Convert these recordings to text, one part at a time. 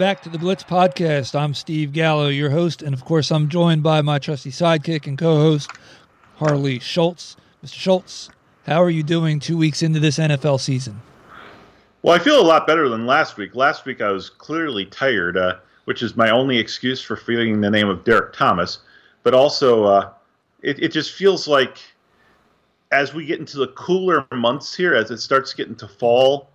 Back to the Blitz Podcast. I'm Steve Gallo, your host, and of course, I'm joined by my trusty sidekick and co host, Harley Schultz. Mr. Schultz, how are you doing two weeks into this NFL season? Well, I feel a lot better than last week. Last week, I was clearly tired, uh, which is my only excuse for feeling the name of Derek Thomas. But also, uh, it, it just feels like as we get into the cooler months here, as it starts getting to fall,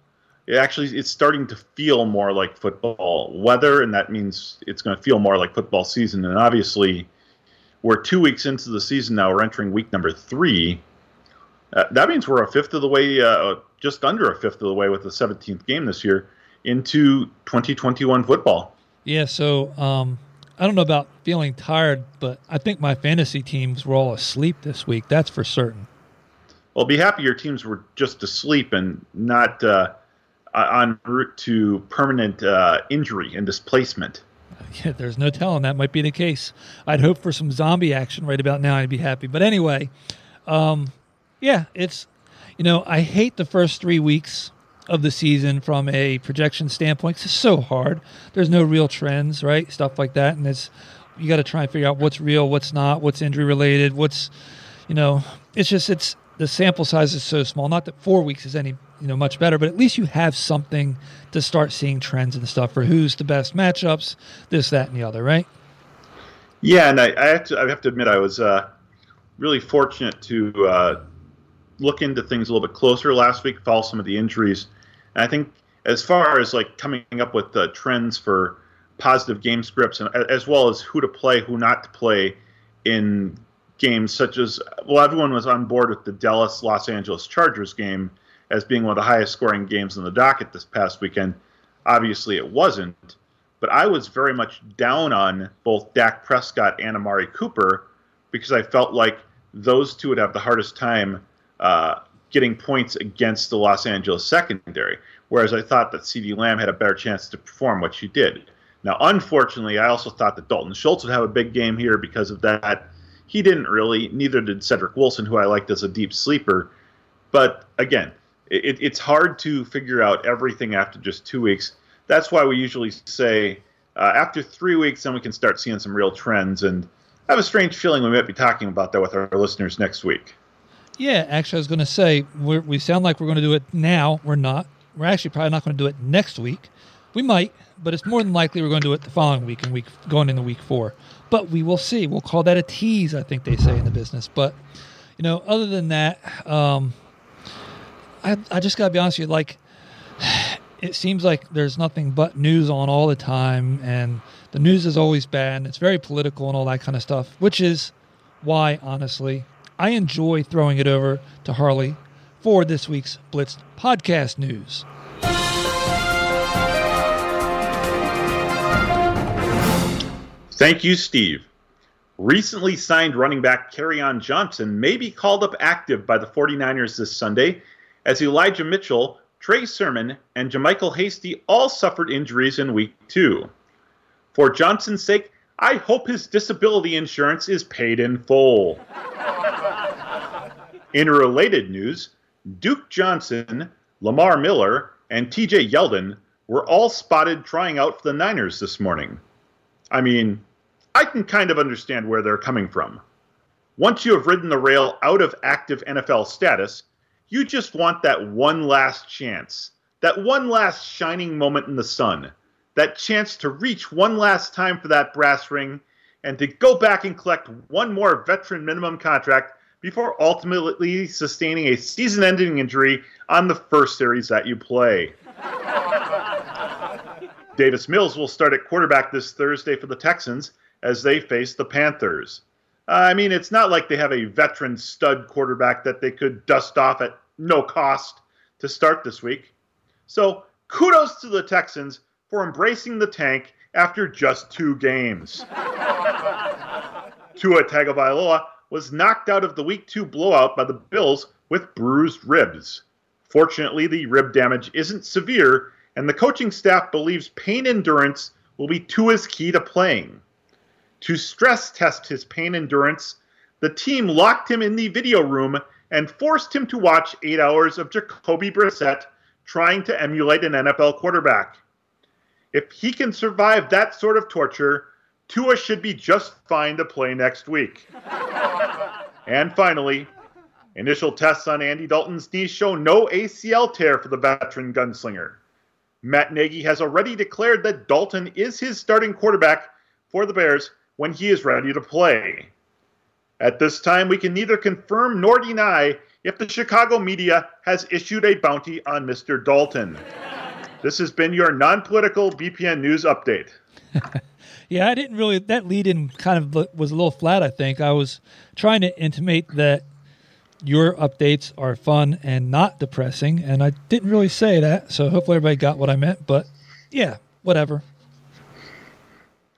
it actually it's starting to feel more like football weather, and that means it's going to feel more like football season. And obviously, we're two weeks into the season now. We're entering week number three. Uh, that means we're a fifth of the way, uh, just under a fifth of the way, with the 17th game this year into 2021 football. Yeah. So um, I don't know about feeling tired, but I think my fantasy teams were all asleep this week. That's for certain. Well, be happy your teams were just asleep and not. Uh, en route to permanent uh, injury and displacement. Yeah, there's no telling that might be the case. I'd hope for some zombie action right about now. I'd be happy. But anyway, um, yeah, it's you know I hate the first three weeks of the season from a projection standpoint. It's so hard. There's no real trends, right? Stuff like that, and it's you got to try and figure out what's real, what's not, what's injury related, what's you know. It's just it's the sample size is so small. Not that four weeks is any you know much better, but at least you have something to start seeing trends and stuff for who's the best matchups, this, that, and the other, right? Yeah, and I, I have to I have to admit I was uh, really fortunate to uh, look into things a little bit closer last week, follow some of the injuries, and I think as far as like coming up with the trends for positive game scripts and as well as who to play, who not to play in games such as well everyone was on board with the Dallas Los Angeles Chargers game as being one of the highest scoring games on the docket this past weekend. Obviously, it wasn't, but I was very much down on both Dak Prescott and Amari Cooper because I felt like those two would have the hardest time uh, getting points against the Los Angeles secondary. Whereas I thought that CeeDee Lamb had a better chance to perform what she did. Now, unfortunately, I also thought that Dalton Schultz would have a big game here because of that. He didn't really, neither did Cedric Wilson, who I liked as a deep sleeper. But again, it, it's hard to figure out everything after just two weeks. That's why we usually say uh, after three weeks, then we can start seeing some real trends. And I have a strange feeling we might be talking about that with our listeners next week. Yeah, actually, I was going to say we sound like we're going to do it now. We're not. We're actually probably not going to do it next week. We might, but it's more than likely we're going to do it the following week and week going into week four. But we will see. We'll call that a tease, I think they say in the business. But you know, other than that, um, I, I just gotta be honest with you, like it seems like there's nothing but news on all the time and the news is always bad and it's very political and all that kind of stuff, which is why honestly I enjoy throwing it over to Harley for this week's Blitz podcast news. Thank you, Steve. Recently signed running back Kerryon Johnson may be called up active by the 49ers this Sunday as Elijah Mitchell, Trey Sermon, and JaMycal Hasty all suffered injuries in week two. For Johnson's sake, I hope his disability insurance is paid in full. in related news, Duke Johnson, Lamar Miller, and TJ Yeldon were all spotted trying out for the Niners this morning. I mean, I can kind of understand where they're coming from. Once you have ridden the rail out of active NFL status, you just want that one last chance, that one last shining moment in the sun, that chance to reach one last time for that brass ring and to go back and collect one more veteran minimum contract before ultimately sustaining a season ending injury on the first series that you play. Davis Mills will start at quarterback this Thursday for the Texans as they face the Panthers. I mean, it's not like they have a veteran stud quarterback that they could dust off at no cost to start this week. So kudos to the Texans for embracing the tank after just two games. Tua Tagovailoa was knocked out of the Week 2 blowout by the Bills with bruised ribs. Fortunately, the rib damage isn't severe, and the coaching staff believes pain endurance will be Tua's key to playing. To stress test his pain endurance, the team locked him in the video room and forced him to watch eight hours of Jacoby Brissett trying to emulate an NFL quarterback. If he can survive that sort of torture, Tua should be just fine to play next week. and finally, initial tests on Andy Dalton's knee show no ACL tear for the veteran gunslinger. Matt Nagy has already declared that Dalton is his starting quarterback for the Bears when he is ready to play. At this time, we can neither confirm nor deny if the Chicago media has issued a bounty on Mr. Dalton. This has been your non political BPN news update. yeah, I didn't really, that lead in kind of was a little flat, I think. I was trying to intimate that your updates are fun and not depressing, and I didn't really say that, so hopefully everybody got what I meant, but yeah, whatever.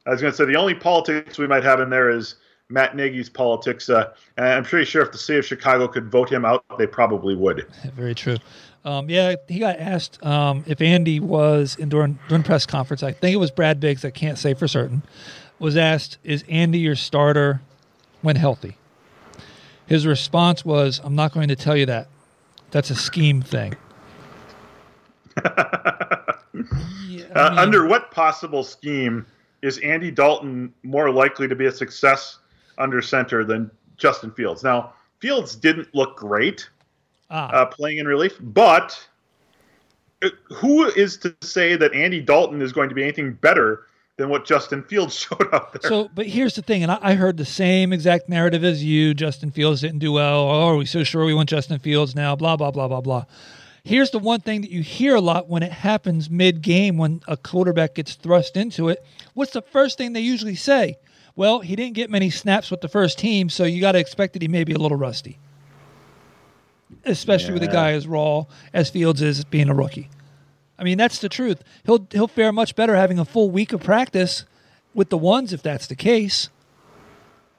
I was going to say the only politics we might have in there is Matt Nagy's politics. Uh, and I'm pretty sure if the city of Chicago could vote him out, they probably would. Very true. Um, yeah, he got asked um, if Andy was in during, during press conference. I think it was Brad Biggs. I can't say for certain. Was asked, "Is Andy your starter when healthy?" His response was, "I'm not going to tell you that. That's a scheme thing." yeah, mean, uh, under what possible scheme is Andy Dalton more likely to be a success under center than Justin Fields? Now, Fields didn't look great ah. uh, playing in relief, but uh, who is to say that Andy Dalton is going to be anything better than what Justin Fields showed up there? So, but here's the thing, and I, I heard the same exact narrative as you. Justin Fields didn't do well. Oh, are we so sure we want Justin Fields now? Blah blah blah blah blah. Here's the one thing that you hear a lot when it happens mid game when a quarterback gets thrust into it. What's the first thing they usually say? Well, he didn't get many snaps with the first team, so you got to expect that he may be a little rusty. Especially yeah. with a guy as raw as Fields is being a rookie. I mean, that's the truth. He'll he'll fare much better having a full week of practice with the ones if that's the case.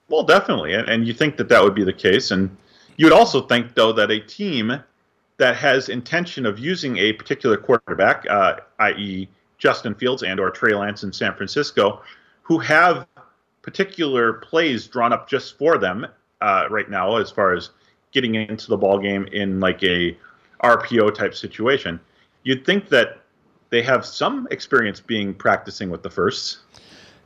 Well, definitely, and, and you think that that would be the case, and you would also think though that a team that has intention of using a particular quarterback, uh, i.e., Justin Fields and or Trey Lance in San Francisco, who have particular plays drawn up just for them uh, right now, as far as getting into the ball game in like a RPO type situation. You'd think that they have some experience being practicing with the firsts.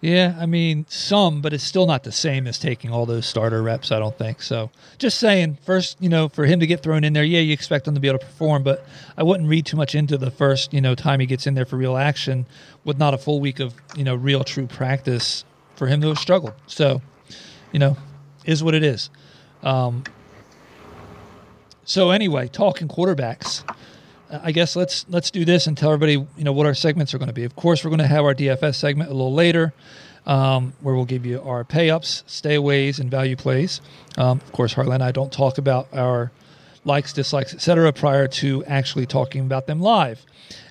Yeah, I mean some, but it's still not the same as taking all those starter reps. I don't think so. Just saying, first, you know, for him to get thrown in there, yeah, you expect him to be able to perform, but I wouldn't read too much into the first, you know, time he gets in there for real action, with not a full week of you know real true practice for him to have struggled. So, you know, is what it is. Um, so anyway, talking quarterbacks. I guess let's let's do this and tell everybody you know what our segments are going to be. Of course, we're going to have our DFS segment a little later, um, where we'll give you our pay ups, stayaways, and value plays. Um, of course, Harlan and I don't talk about our likes, dislikes, etc. prior to actually talking about them live.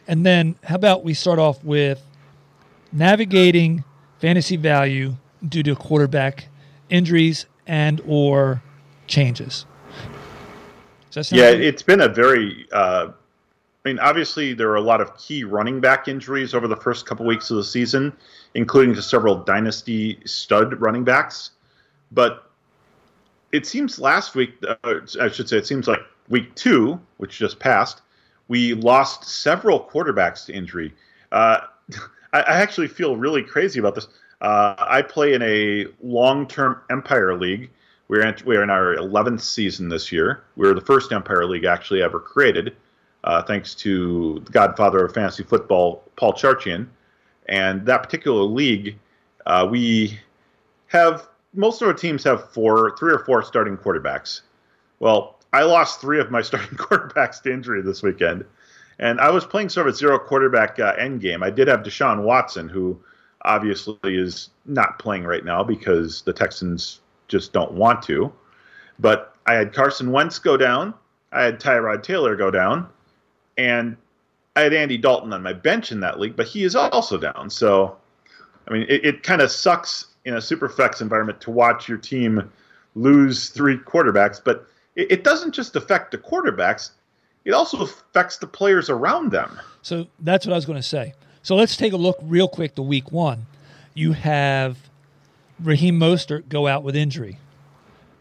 And then, how about we start off with navigating fantasy value due to quarterback injuries and or changes. yeah, good? it's been a very uh, I mean, obviously there are a lot of key running back injuries over the first couple weeks of the season, including to several dynasty stud running backs. But it seems last week, uh, I should say, it seems like week two, which just passed, we lost several quarterbacks to injury. Uh, I, I, actually feel really crazy about this. Uh, I play in a long-term Empire League. We're in, we're in our 11th season this year. We are the first Empire League actually ever created uh, thanks to the godfather of fantasy football, Paul Charchian. And that particular league, uh, we have most of our teams have four, three or four starting quarterbacks. Well, I lost three of my starting quarterbacks to injury this weekend, and I was playing sort of a zero quarterback uh, end game. I did have Deshaun Watson, who obviously is not playing right now because the Texans just don't want to. But I had Carson Wentz go down. I had Tyrod Taylor go down and I had Andy Dalton on my bench in that league, but he is also down. So, I mean, it, it kind of sucks in a superflex environment to watch your team lose three quarterbacks, but it, it doesn't just affect the quarterbacks; it also affects the players around them. So that's what I was going to say. So let's take a look real quick to week one. You have Raheem Mostert go out with injury,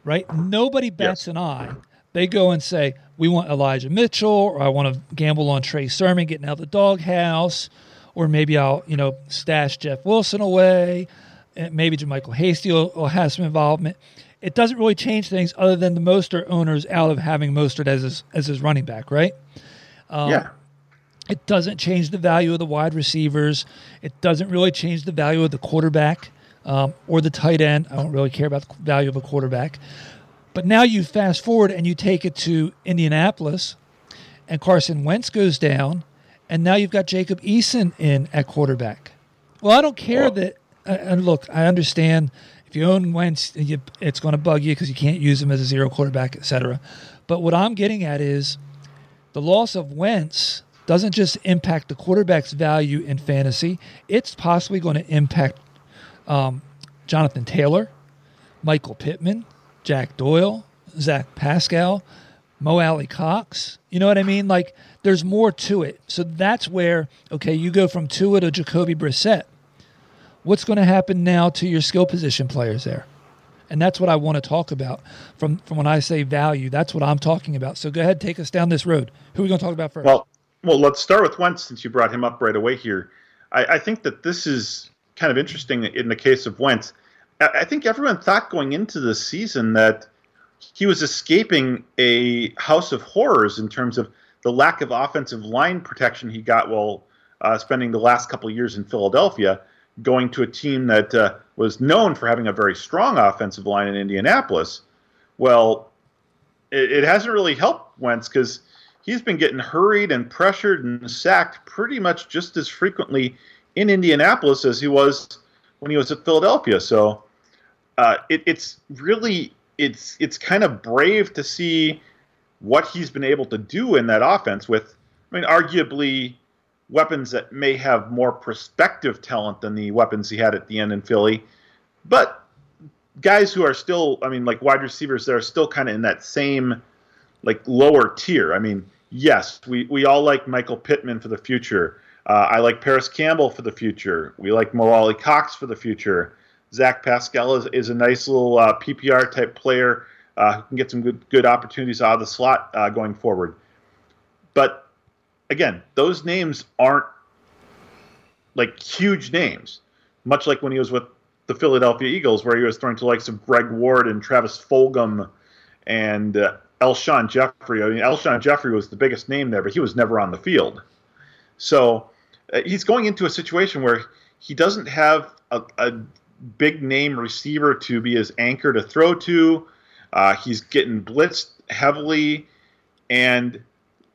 right? Nobody bats Yes. an eye. They go and say, we want Elijah Mitchell, or I want to gamble on Trey Sermon getting out of the doghouse, or maybe I'll, you know, stash Jeff Wilson away. And maybe JaMycal Hasty will, will have some involvement. It doesn't really change things other than the Mostert owners out of having Mostert as his, as his running back, right? yeah, It doesn't change the value of the wide receivers. It doesn't really change the value of the quarterback um, or the tight end. I don't really care about the value of a quarterback. But now you fast forward and you take it to Indianapolis, and Carson Wentz goes down, and now you've got Jacob Eason in at quarterback. Well, I don't care Well- that. uh, And look, I understand if you own Wentz, you, it's going to bug you because you can't use him as a zero quarterback, et cetera. But what I'm getting at is the loss of Wentz doesn't just impact the quarterback's value in fantasy, it's possibly going to impact um, Jonathan Taylor, Michael Pittman, Jack Doyle, Zach Pascal, Mo Alie-Cox. You know what I mean? Like, there's more to it. So that's where, okay, you go from Tua to Jacoby Brissett. What's going to happen now to your skill position players there? And that's what I want to talk about from, from when I say value. That's what I'm talking about. So go ahead, take us down this road. Who are we going to talk about first? Well, well, let's start with Wentz since you brought him up right away here. I, I think that this is kind of interesting in the case of Wentz. I, think everyone thought going into the season that he was escaping a house of horrors in terms of the lack of offensive line protection he got while uh, spending the last couple years in Philadelphia, going to a team that uh, was known for having a very strong offensive line in Indianapolis. Well, it, it hasn't really helped Wentz because he's been getting hurried and pressured and sacked pretty much just as frequently in Indianapolis as he was when he was at Philadelphia. So uh, it, it's really it's it's kind of brave to see what he's been able to do in that offense with, I mean, arguably weapons that may have more prospective talent than the weapons he had at the end in Philly, but guys who are still, I mean, like wide receivers that are still kind of in that same like lower tier. I mean, yes, we, we all like Michael Pittman for the future. Uh, I like Parris Campbell for the future. We like Mo Alie-Cox for the future. Zach Pascal is, is a nice little uh, PPR type player uh, who can get some good good opportunities out of the slot uh, going forward. But again, those names aren't like huge names, much like when he was with the Philadelphia Eagles, where he was throwing to likes of Greg Ward and Travis Fulgham and uh, Alshon Jeffery. I mean, Alshon Jeffery was the biggest name there, but he was never on the field. So uh, he's going into a situation where he doesn't have a, a big name receiver to be his anchor to throw to. Uh, he's getting blitzed heavily, and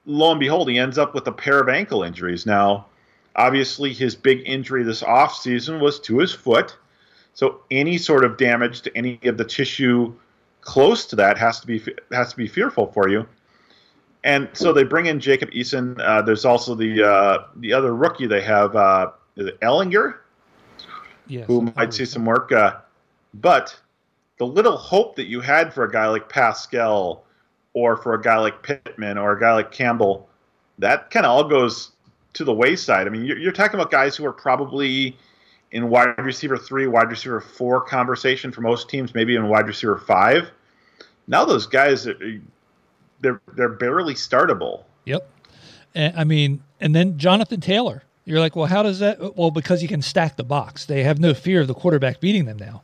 lo and behold, he ends up with a pair of ankle injuries. Now, obviously, his big injury this offseason was to his foot. So any sort of damage to any of the tissue close to that has to be has to be fearful for you. And so they bring in Jacob Eason. Uh, there's also the uh, the other rookie they have, uh, Ehlinger, who might see some work. Uh, but the little hope that you had for a guy like Pascal, or for a guy like Pittman, or a guy like Campbell, that kind of all goes to the wayside. I mean, you're, you're talking about guys who are probably in wide receiver three, wide receiver four conversation for most teams, maybe in wide receiver five. Now those guys, they're they're barely startable. Yep. I mean, and then Jonathan Taylor. You're like, well, how does that? Well, because you can stack the box. They have no fear of the quarterback beating them now.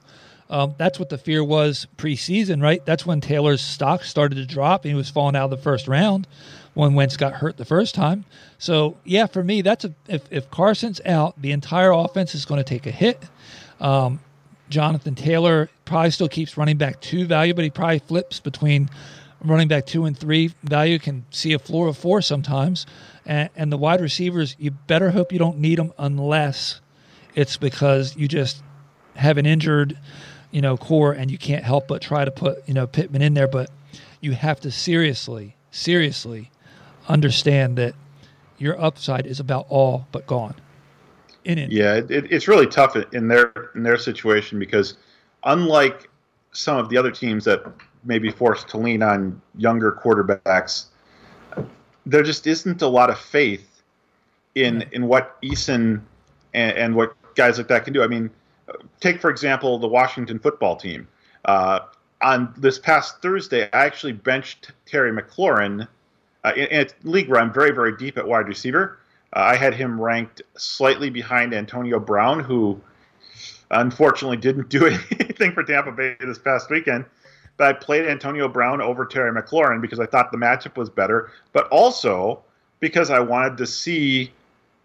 Um, that's what the fear was preseason, right? That's when Taylor's stock started to drop and he was falling out of the first round when Wentz got hurt the first time. So, yeah, for me, that's a if, if Carson's out, the entire offense is going to take a hit. Um, Jonathan Taylor probably still keeps running back two value, but he probably flips between running back two and three value. Can see a floor of four sometimes, and, and the wide receivers, you better hope you don't need them unless it's because you just have an injured, you know, core and you can't help but try to put you know Pittman in there. But you have to seriously, seriously understand that your upside is about all but gone. In it. Yeah, it, it's really tough in their in their situation because unlike some of the other teams that may be forced to lean on younger quarterbacks, there just isn't a lot of faith in in what Eason and, and what guys like that can do. I mean, take for example the Washington football team. Uh, on this past Thursday, I actually benched Terry McLaurin. Uh, in, in a league where I'm very, very deep at wide receiver, uh, I had him ranked slightly behind Antonio Brown, who unfortunately didn't do anything for Tampa Bay this past weekend. But I played Antonio Brown over Terry McLaurin because I thought the matchup was better, but also because I wanted to see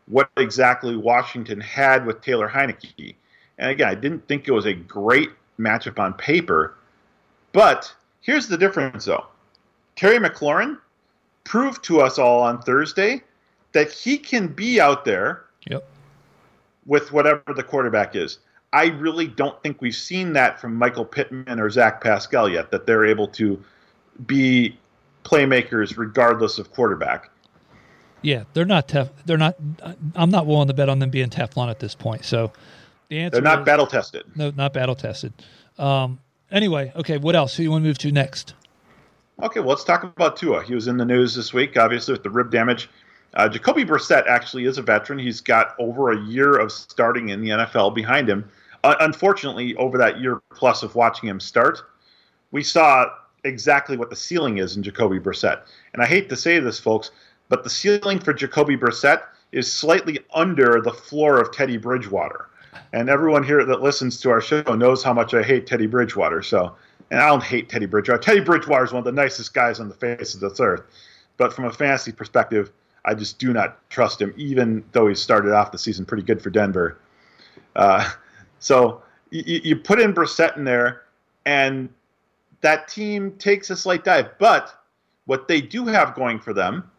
what exactly Washington had with Taylor Heinicke. And again, I didn't think it was a great matchup on paper. But here's the difference, though. Terry McLaurin proved to us all on Thursday that he can be out there yep. with whatever the quarterback is. I really don't think we've seen that from Michael Pittman or Zach Pascal yet, that they're able to be playmakers regardless of quarterback. Yeah, they're not tough. They're not. I'm not willing to bet on them being Teflon at this point. So the answer they're not is, battle tested. No, not battle tested. Um, anyway, okay. What else? Who you want to move to next? Okay, well, let's talk about Tua. He was in the news this week, obviously with the rib damage. Uh, Jacoby Brissett actually is a veteran. He's got over a year of starting in the NFL behind him. Uh, unfortunately, over that year plus of watching him start, we saw exactly what the ceiling is in Jacoby Brissett. And I hate to say this, folks, but the ceiling for Jacoby Brissett is slightly under the floor of Teddy Bridgewater. And everyone here that listens to our show knows how much I hate Teddy Bridgewater. So, and I don't hate Teddy Bridgewater. Teddy Bridgewater is one of the nicest guys on the face of this earth. But from a fantasy perspective, I just do not trust him, even though he started off the season pretty good for Denver. Uh, so you, you put in Brissett in there, and that team takes a slight dive. But what they do have going for them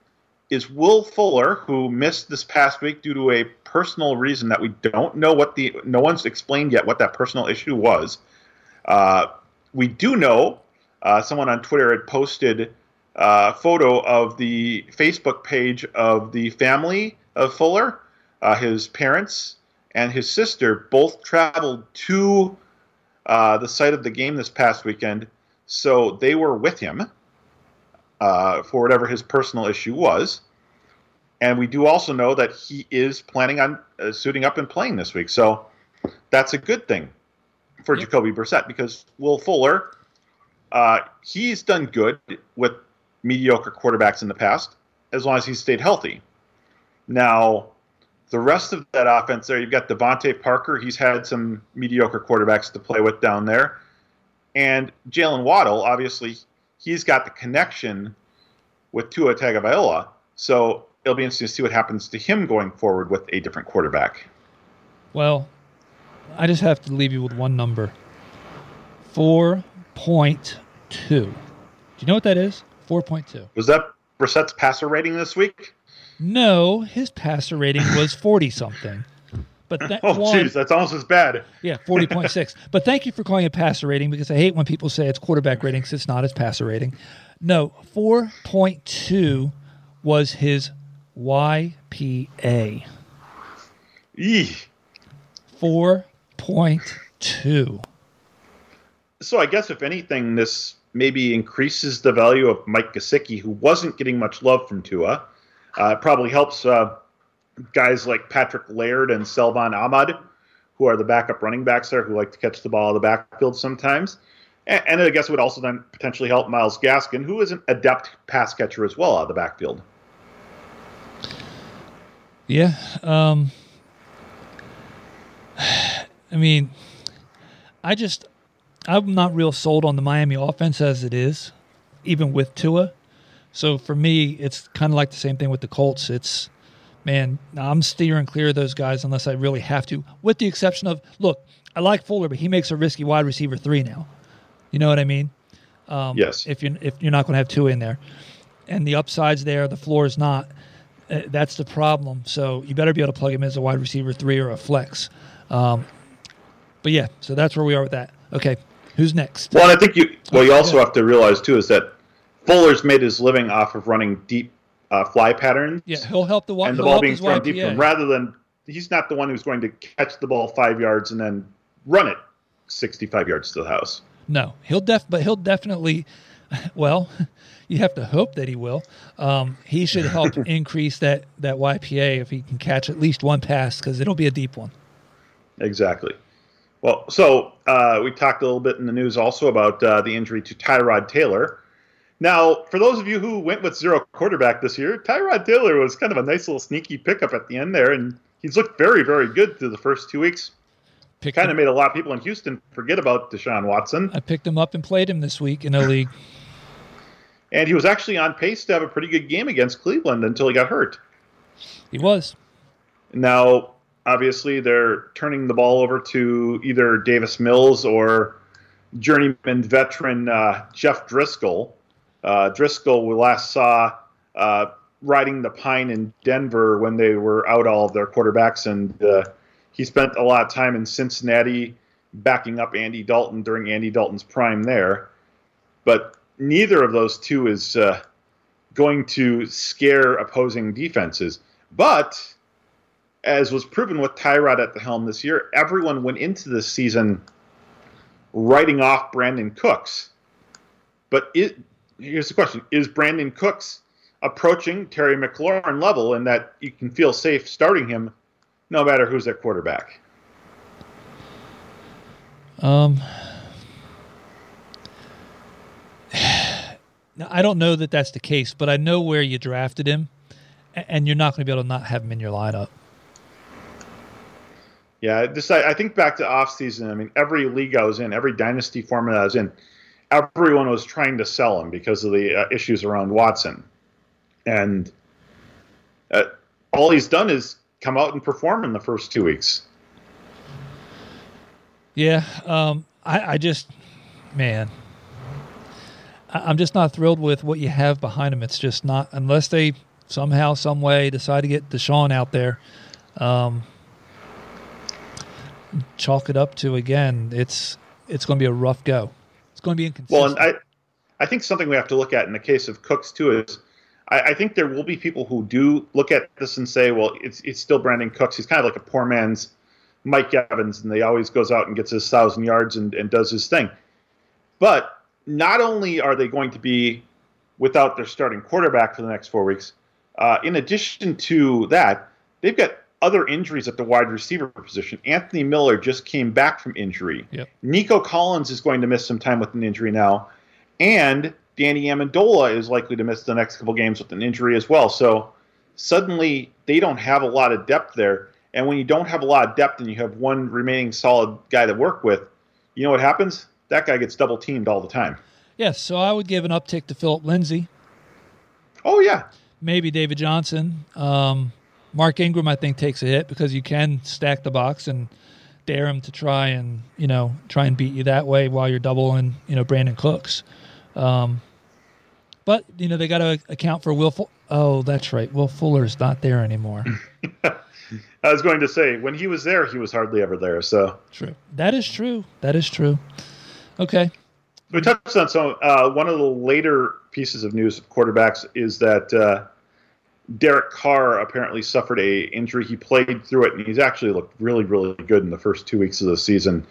is Will Fuller, who missed this past week due to a personal reason that we don't know what the no one's explained yet what that personal issue was. Uh, we do know uh, someone on Twitter had posted a photo of the Facebook page of the family of Fuller, uh, his parents and his sister both traveled to uh, the site of the game this past weekend, so they were with him uh, for whatever his personal issue was. And we do also know that he is planning on uh, suiting up and playing this week. So that's a good thing for yep. Jacoby Brissett because Will Fuller, uh, he's done good with mediocre quarterbacks in the past as long as he's stayed healthy. Now, the rest of that offense there, you've got DeVante Parker. He's had some mediocre quarterbacks to play with down there. And Jaylen Waddle, obviously, he's got the connection with Tua Tagovailoa. So it'll be interesting to see what happens to him going forward with a different quarterback. Well, I just have to leave you with one number 4.2. Do you know what that is? 4.2. Was that Brissett's passer rating this week? No, his passer rating was 40 something. But that oh, jeez, that's almost as bad. Yeah, forty point six. but thank you for calling it passer rating because I hate when people say it's quarterback rating because it's not his passer rating. No, four point two was his YPA. Eee. Four point two. So I guess if anything, this maybe increases the value of Mike Gesicki, who wasn't getting much love from Tua. Uh, it probably helps uh, guys like Patrick Laird and Salvon Ahmed, who are the backup running backs there, who like to catch the ball in the backfield sometimes. And, and I guess it would also then potentially help Myles Gaskin, who is an adept pass catcher as well out of the backfield. Yeah. Um, I mean, I just, I'm not real sold on the Miami offense as it is, even with Tua. So for me, it's kind of like the same thing with the Colts. It's, man, I'm steering clear of those guys unless I really have to, with the exception of, look, I like Fuller, but he makes a risky wide receiver three now. You know what I mean? Um, yes. If you're if you're not going to have two in there, and the upside's there, the floor is not. Uh, that's the problem. So you better be able to plug him as a wide receiver three or a flex. Um, but yeah, so that's where we are with that. Okay, who's next? Well, I think you. Well, you also have to realize too is that Fuller's made his living off of running deep uh, fly patterns. Yeah, he'll help the and the ball being thrown deep to him rather than he's not the one who's going to catch the ball five yards and then run it 65 yards to the house. No, he'll def, but he'll definitely. Well, you have to hope that he will. Um, he should help increase that that YPA if he can catch at least one pass because it'll be a deep one. Exactly. Well, so uh, we talked a little bit in the news also about uh, the injury to Tyrod Taylor. Now, for those of you who went with zero quarterback this year, Tyrod Taylor was kind of a nice little sneaky pickup at the end there, and he's looked very, very good through the first two weeks. Picked kind of made a lot of people in Houston forget about Deshaun Watson. I picked him up and played him this week in a league. and he was actually on pace to have a pretty good game against Cleveland until he got hurt. He was. Now, obviously, they're turning the ball over to either Davis Mills or journeyman veteran uh, Jeff Driskel. Uh, Driskel, we last saw uh, riding the pine in Denver when they were out all of their quarterbacks, and uh, he spent a lot of time in Cincinnati backing up Andy Dalton during Andy Dalton's prime there. But neither of those two is uh, going to scare opposing defenses. But as was proven with Tyrod at the helm this year, everyone went into this season writing off Brandin Cooks. But it, here's the question: Is Brandin Cooks approaching Terry McLaurin level in that you can feel safe starting him, no matter who's at quarterback? Um. Now, I don't know that that's the case, but I know where you drafted him, and you're not going to be able to not have him in your lineup. Yeah, just I, I think back to offseason. I mean, every league I was in, every dynasty format I was in, everyone was trying to sell him because of the uh, issues around Watson, and uh, all he's done is come out and perform in the first two weeks. Yeah, um, I, I just, man, I'm just not thrilled with what you have behind him. It's just not unless they somehow, some way decide to get Deshaun out there. Um, chalk it up to again. It's it's going to be a rough go. It's going to be inconsistent. Well, and I I think something we have to look at in the case of Cooks too is I, I, think there will be people who do look at this and say, well, it's it's still Brandin Cooks. He's kind of like a poor man's Mike Evans, and he always goes out and gets his thousand yards and, and does his thing. But not only are they going to be without their starting quarterback for the next four weeks, uh, in addition to that, they've got other injuries at the wide receiver position. Anthony Miller just came back from injury. Yep. Nico Collins is going to miss some time with an injury now, and Danny Amendola is likely to miss the next couple games with an injury as well. So suddenly they don't have a lot of depth there. And when you don't have a lot of depth and you have one remaining solid guy to work with, you know what happens? that guy gets double teamed all the time. Yes, so I would give an uptick to Phillip Lindsay. Oh yeah, maybe David Johnson. Um, Mark Ingram, I think, takes a hit because you can stack the box and dare him to try and you know try and beat you that way while you're doubling you know Brandin Cooks. Um, but you know they got to account for Will. Full- oh, that's right. Will Fuller's not there anymore. I was going to say when he was there, he was hardly ever there. So true. That is true. That is true. Okay. We touched on some. Uh, one of the later pieces of news of quarterbacks is that uh, Derek Carr apparently suffered a injury. He played through it, and he's actually looked really, really good in the first two weeks of the season,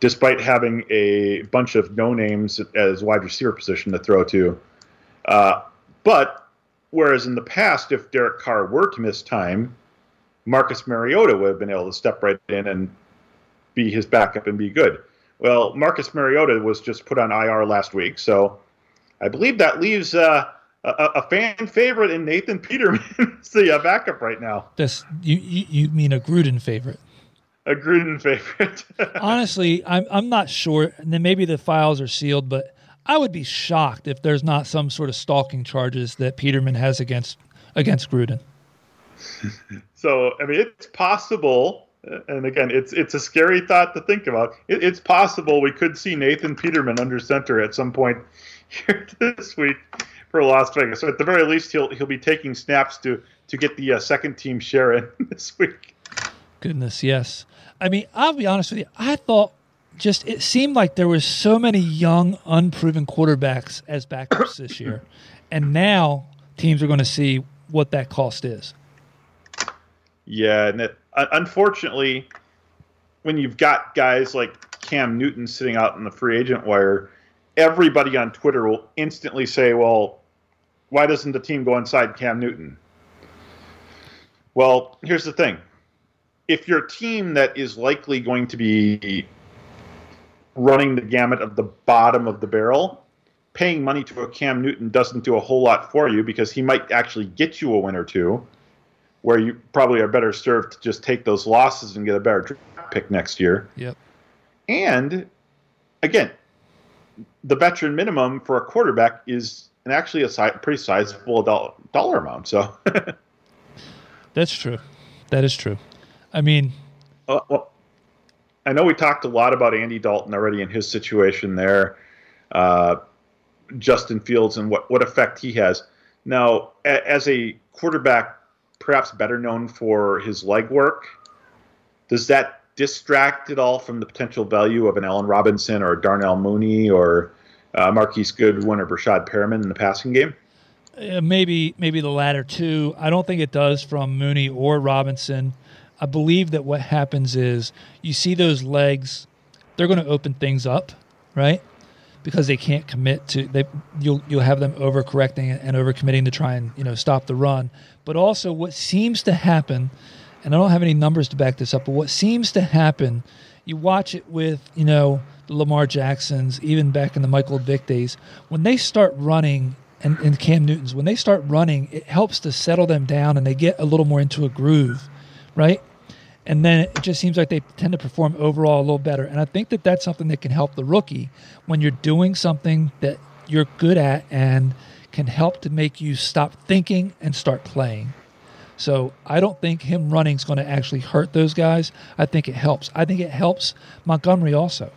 despite having a bunch of no names as wide receiver position to throw to. Uh, but whereas in the past, if Derek Carr were to miss time, Marcus Mariota would have been able to step right in and be his backup and be good. Well, Marcus Mariota was just put on IR last week, so I believe that leaves uh, a, a, fan favorite in Nathan Peterman as the uh, backup right now. This you, you you mean a Gruden favorite? A Gruden favorite. Honestly, I'm I'm not sure. And then maybe the files are sealed, but I would be shocked if there's not some sort of stalking charges that Peterman has against against Gruden. so I mean, it's possible and again, it's it's a scary thought to think about. It, it's possible we could see Nathan Peterman under center at some point here this week for Las Vegas. So at the very least, he'll he'll be taking snaps to to get the uh, second team share in this week. Goodness, yes. I mean, I'll be honest with you. I thought just it seemed like there were so many young, unproven quarterbacks as backups this year, and now teams are going to see what that cost is. Yeah, and it, unfortunately, when you've got guys like Cam Newton sitting out in the free agent wire, everybody on Twitter will instantly say, "Well, why doesn't the team go inside Cam Newton?" Well, here's the thing: if you're a team that is likely going to be running the gamut of the bottom of the barrel, paying money to a Cam Newton doesn't do a whole lot for you because he might actually get you a win or two, where you probably are better served to just take those losses and get a better draft pick next year. Yep. And again, the veteran minimum for a quarterback is an actually a si- pretty sizable dollar, dollar amount. So that's true. That is true. I mean, uh, well, I know we talked a lot about Andy Dalton already in his situation there, uh, Justin Fields and what what effect he has. Now, a, as a quarterback, perhaps better known for his leg work, does that distract at all from the potential value of an Allen Robinson or Darnell Mooney or uh, Marquise Goodwin or Breshad Perriman in the passing game? Uh, maybe maybe the latter two. I don't think it does from Mooney or Robinson. I believe that what happens is you see those legs, they're going to open things up, right? Because they can't commit to they you'll you'll have them overcorrecting and overcommitting to try and you know stop the run. But also what seems to happen, and I don't have any numbers to back this up, but what seems to happen, you watch it with you know Lamar Jacksons, even back in the Michael Vick days, when they start running and, and Cam Newton's, when they start running, it helps to settle them down and they get a little more into a groove, right? and then it just seems like they tend to perform overall a little better. And I think that that's something that can help the rookie when you're doing something that you're good at and can help to make you stop thinking and start playing. So I don't think him running is going to actually hurt those guys. I think it helps. I think it helps Montgomery also.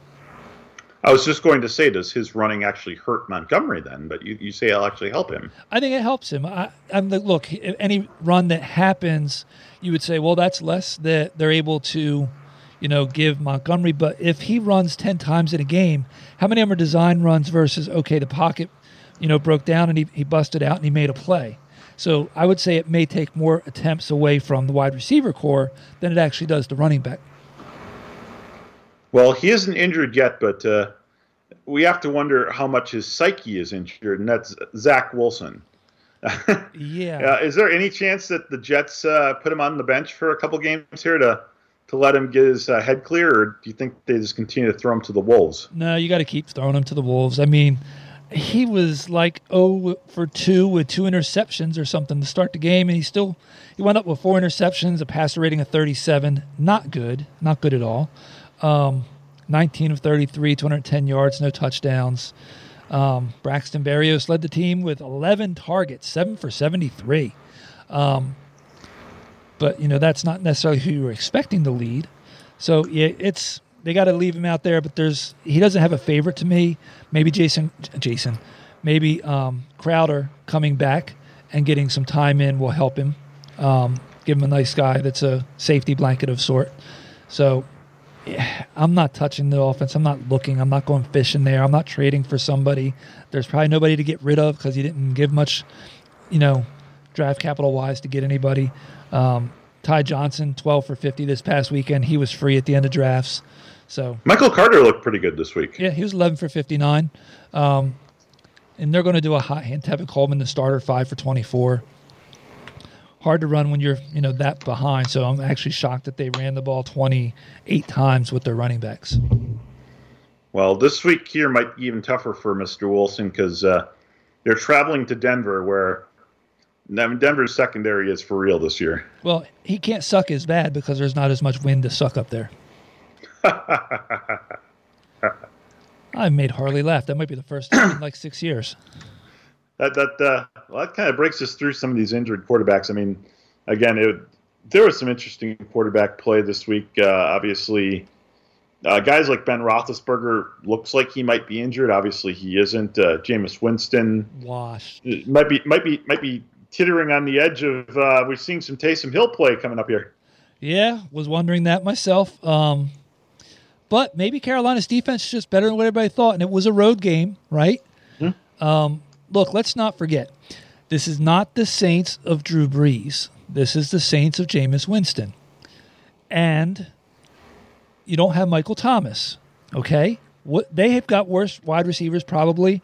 I was just going to say, does his running actually hurt Montgomery then? But you, you say it'll actually help him. I think it helps him. I, am look, any run that happens, you would say, well, that's less that they're able to, you know, give Montgomery. But if he runs 10 times in a game, how many of them are design runs versus, okay, the pocket, you know, broke down and he, he busted out and he made a play? So I would say it may take more attempts away from the wide receiver core than it actually does the running back. Well, he isn't injured yet, but uh, we have to wonder how much his psyche is injured, and that's Zach Wilson. yeah. Uh, is there any chance that the Jets uh, put him on the bench for a couple games here to to let him get his uh, head clear, or do you think they just continue to throw him to the wolves? No, you got to keep throwing him to the wolves. I mean, he was like oh for two with two interceptions or something to start the game, and he still he went up with four interceptions, a passer rating of 37. Not good, not good at all. Um, 19 of 33, 210 yards, no touchdowns. Um, Braxton Berrios led the team with 11 targets, seven for 73. Um, but you know that's not necessarily who you were expecting to lead. So yeah, it's they got to leave him out there. But there's he doesn't have a favorite to me. Maybe Jason, Jason, maybe um, Crowder coming back and getting some time in will help him. Um, give him a nice guy that's a safety blanket of sort. So I'm not touching the offense. I'm not looking. I'm not going fishing there. I'm not trading for somebody. There's probably nobody to get rid of because you didn't give much, you know, draft capital wise to get anybody. Um, Ty Johnson, 12 for 50 this past weekend. He was free at the end of drafts. So Michael Carter looked pretty good this week. Yeah, he was 11 for 59. Um, and they're going to do a hot hand. Tevin Coleman, the starter, five for 24 hard to run when you're you know that behind. So I'm actually shocked that they ran the ball 28 times with their running backs. Well, this week here might be even tougher for Mr. Wilson because uh, they're traveling to Denver, where Denver's secondary is for real this year. Well, he can't suck as bad because there's not as much wind to suck up there. I made Harley laugh. That might be the first time in like six years that that uh, well, that kind of breaks us through some of these injured quarterbacks. I mean, again, it, there was some interesting quarterback play this week. Uh, obviously, uh, guys like Ben Roethlisberger looks like he might be injured. Obviously, he isn't. Uh, Jameis Winston washed might be might be might be tittering on the edge of. Uh, we're seeing some Taysom Hill play coming up here. Yeah, was wondering that myself. Um, but maybe Carolina's defense is just better than what everybody thought, and it was a road game, right? Mm-hmm. Um, look, let's not forget This is not the Saints of Drew Brees. This is the Saints of Jameis Winston. And you don't have Michael Thomas. Okay? What they have got worse wide receivers probably.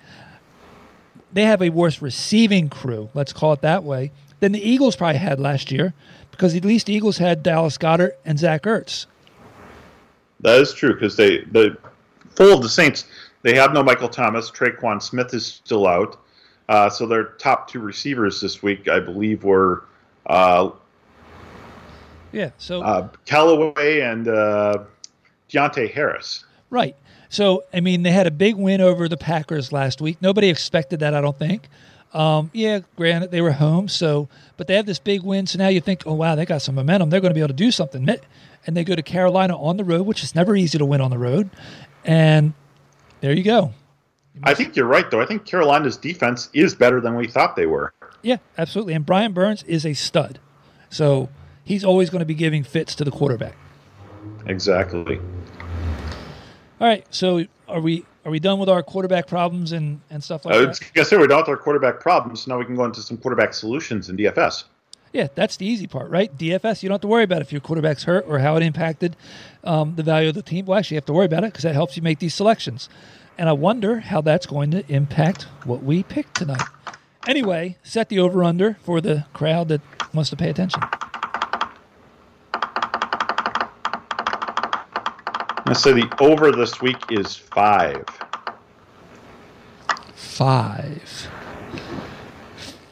They have a worse receiving crew, let's call it that way, than the Eagles probably had last year, because at least the Eagles had Dallas Goedert and Zach Ertz. That is true because they the full of the Saints. They have no Michael Thomas. Tre'Quan Smith is still out. Uh, so their top two receivers this week, I believe, were uh, yeah. So uh, Callaway and uh, Deonte Harris. Right. So I mean, they had a big win over the Packers last week. Nobody expected that, I don't think. Um, yeah, granted they were home, so but they have this big win. So now you think, oh wow, they got some momentum. They're going to be able to do something. And they go to Carolina on the road, which is never easy to win on the road. And there you go. I think you're right, though. I think Carolina's defense is better than we thought they were. Yeah, absolutely. And Brian Burns is a stud. So he's always going to be giving fits to the quarterback. Exactly. All right. So are we are we done with our quarterback problems and, and stuff like I that? I guess we're done with our quarterback problems. Now we can go into some quarterback solutions in DFS. Yeah, that's the easy part, right? DFS, you don't have to worry about if your quarterback's hurt or how it impacted um, the value of the team. Well, actually, you have to worry about it because that helps you make these selections. And I wonder how that's going to impact what we pick tonight. Anyway, set the over under for the crowd that wants to pay attention. I say the over this week is five. Five.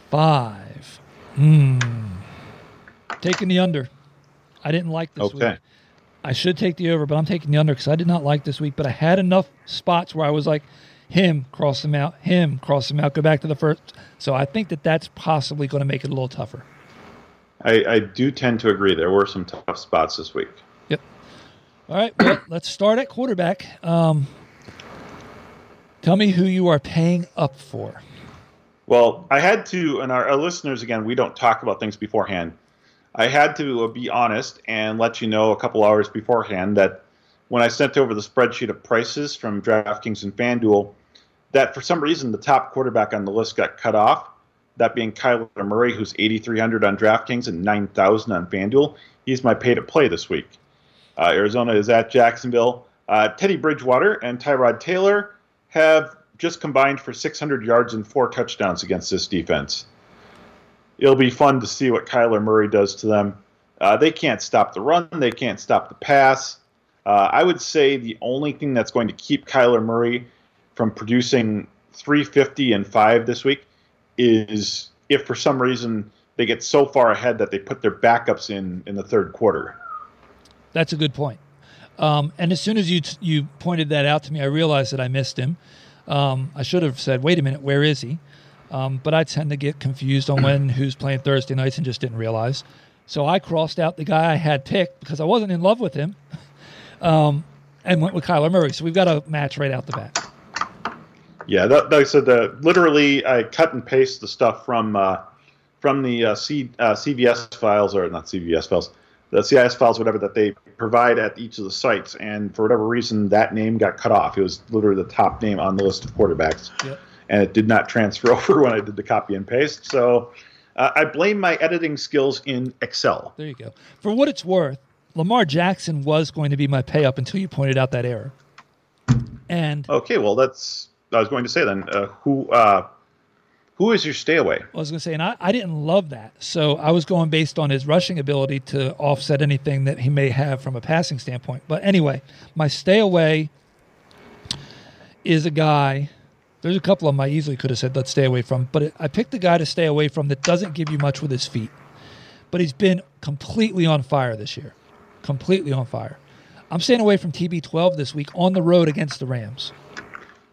Five. Hmm. Taking the under. I didn't like this okay. week. I should take the over, but I'm taking the under because I did not like this week. But I had enough spots where I was like, him, cross him out, him, cross him out, go back to the first. So I think that that's possibly going to make it a little tougher. I, I do tend to agree. There were some tough spots this week. Yep. All right. Well, let's start at quarterback. Um, tell me who you are paying up for. Well, I had to, and our, our listeners, again, we don't talk about things beforehand. I had to be honest and let you know a couple hours beforehand that when I sent over the spreadsheet of prices from DraftKings and FanDuel, that for some reason the top quarterback on the list got cut off. That being Kyler Murray, who's 8,300 on DraftKings and 9,000 on FanDuel. He's my pay to play this week. Uh, Arizona is at Jacksonville. Uh, Teddy Bridgewater and Tyrod Taylor have just combined for 600 yards and four touchdowns against this defense. It'll be fun to see what Kyler Murray does to them. Uh, they can't stop the run, they can't stop the pass. Uh, I would say the only thing that's going to keep Kyler Murray from producing 350 and five this week is if for some reason they get so far ahead that they put their backups in in the third quarter. That's a good point. Um, and as soon as you you pointed that out to me, I realized that I missed him. Um, I should have said, "Wait a minute, where is he?" Um, but I tend to get confused on when who's playing Thursday nights and just didn't realize. So I crossed out the guy I had picked because I wasn't in love with him, um, and went with Kyler Murray. So we've got a match right out the bat. Yeah, that, that so the literally I cut and paste the stuff from uh, from the uh, C, uh, CVS files or not CVS files, the CIS files, whatever that they provide at each of the sites, and for whatever reason that name got cut off. It was literally the top name on the list of quarterbacks, yep. And it did not transfer over when I did the copy and paste. So uh, I blame my editing skills in Excel. There you go. For what it's worth, Lamar Jackson was going to be my pay up until you pointed out that error. And okay, well that's I was going to say then, uh, who uh, who is your stay away? I was going to say, and I, I didn't love that, so I was going based on his rushing ability to offset anything that he may have from a passing standpoint. But anyway, my stay away is a guy. There's a couple of them I easily could have said let's stay away from, but I picked the guy to stay away from that doesn't give you much with his feet, but he's been completely on fire this year, completely on fire. I'm staying away from TB12 this week on the road against the Rams.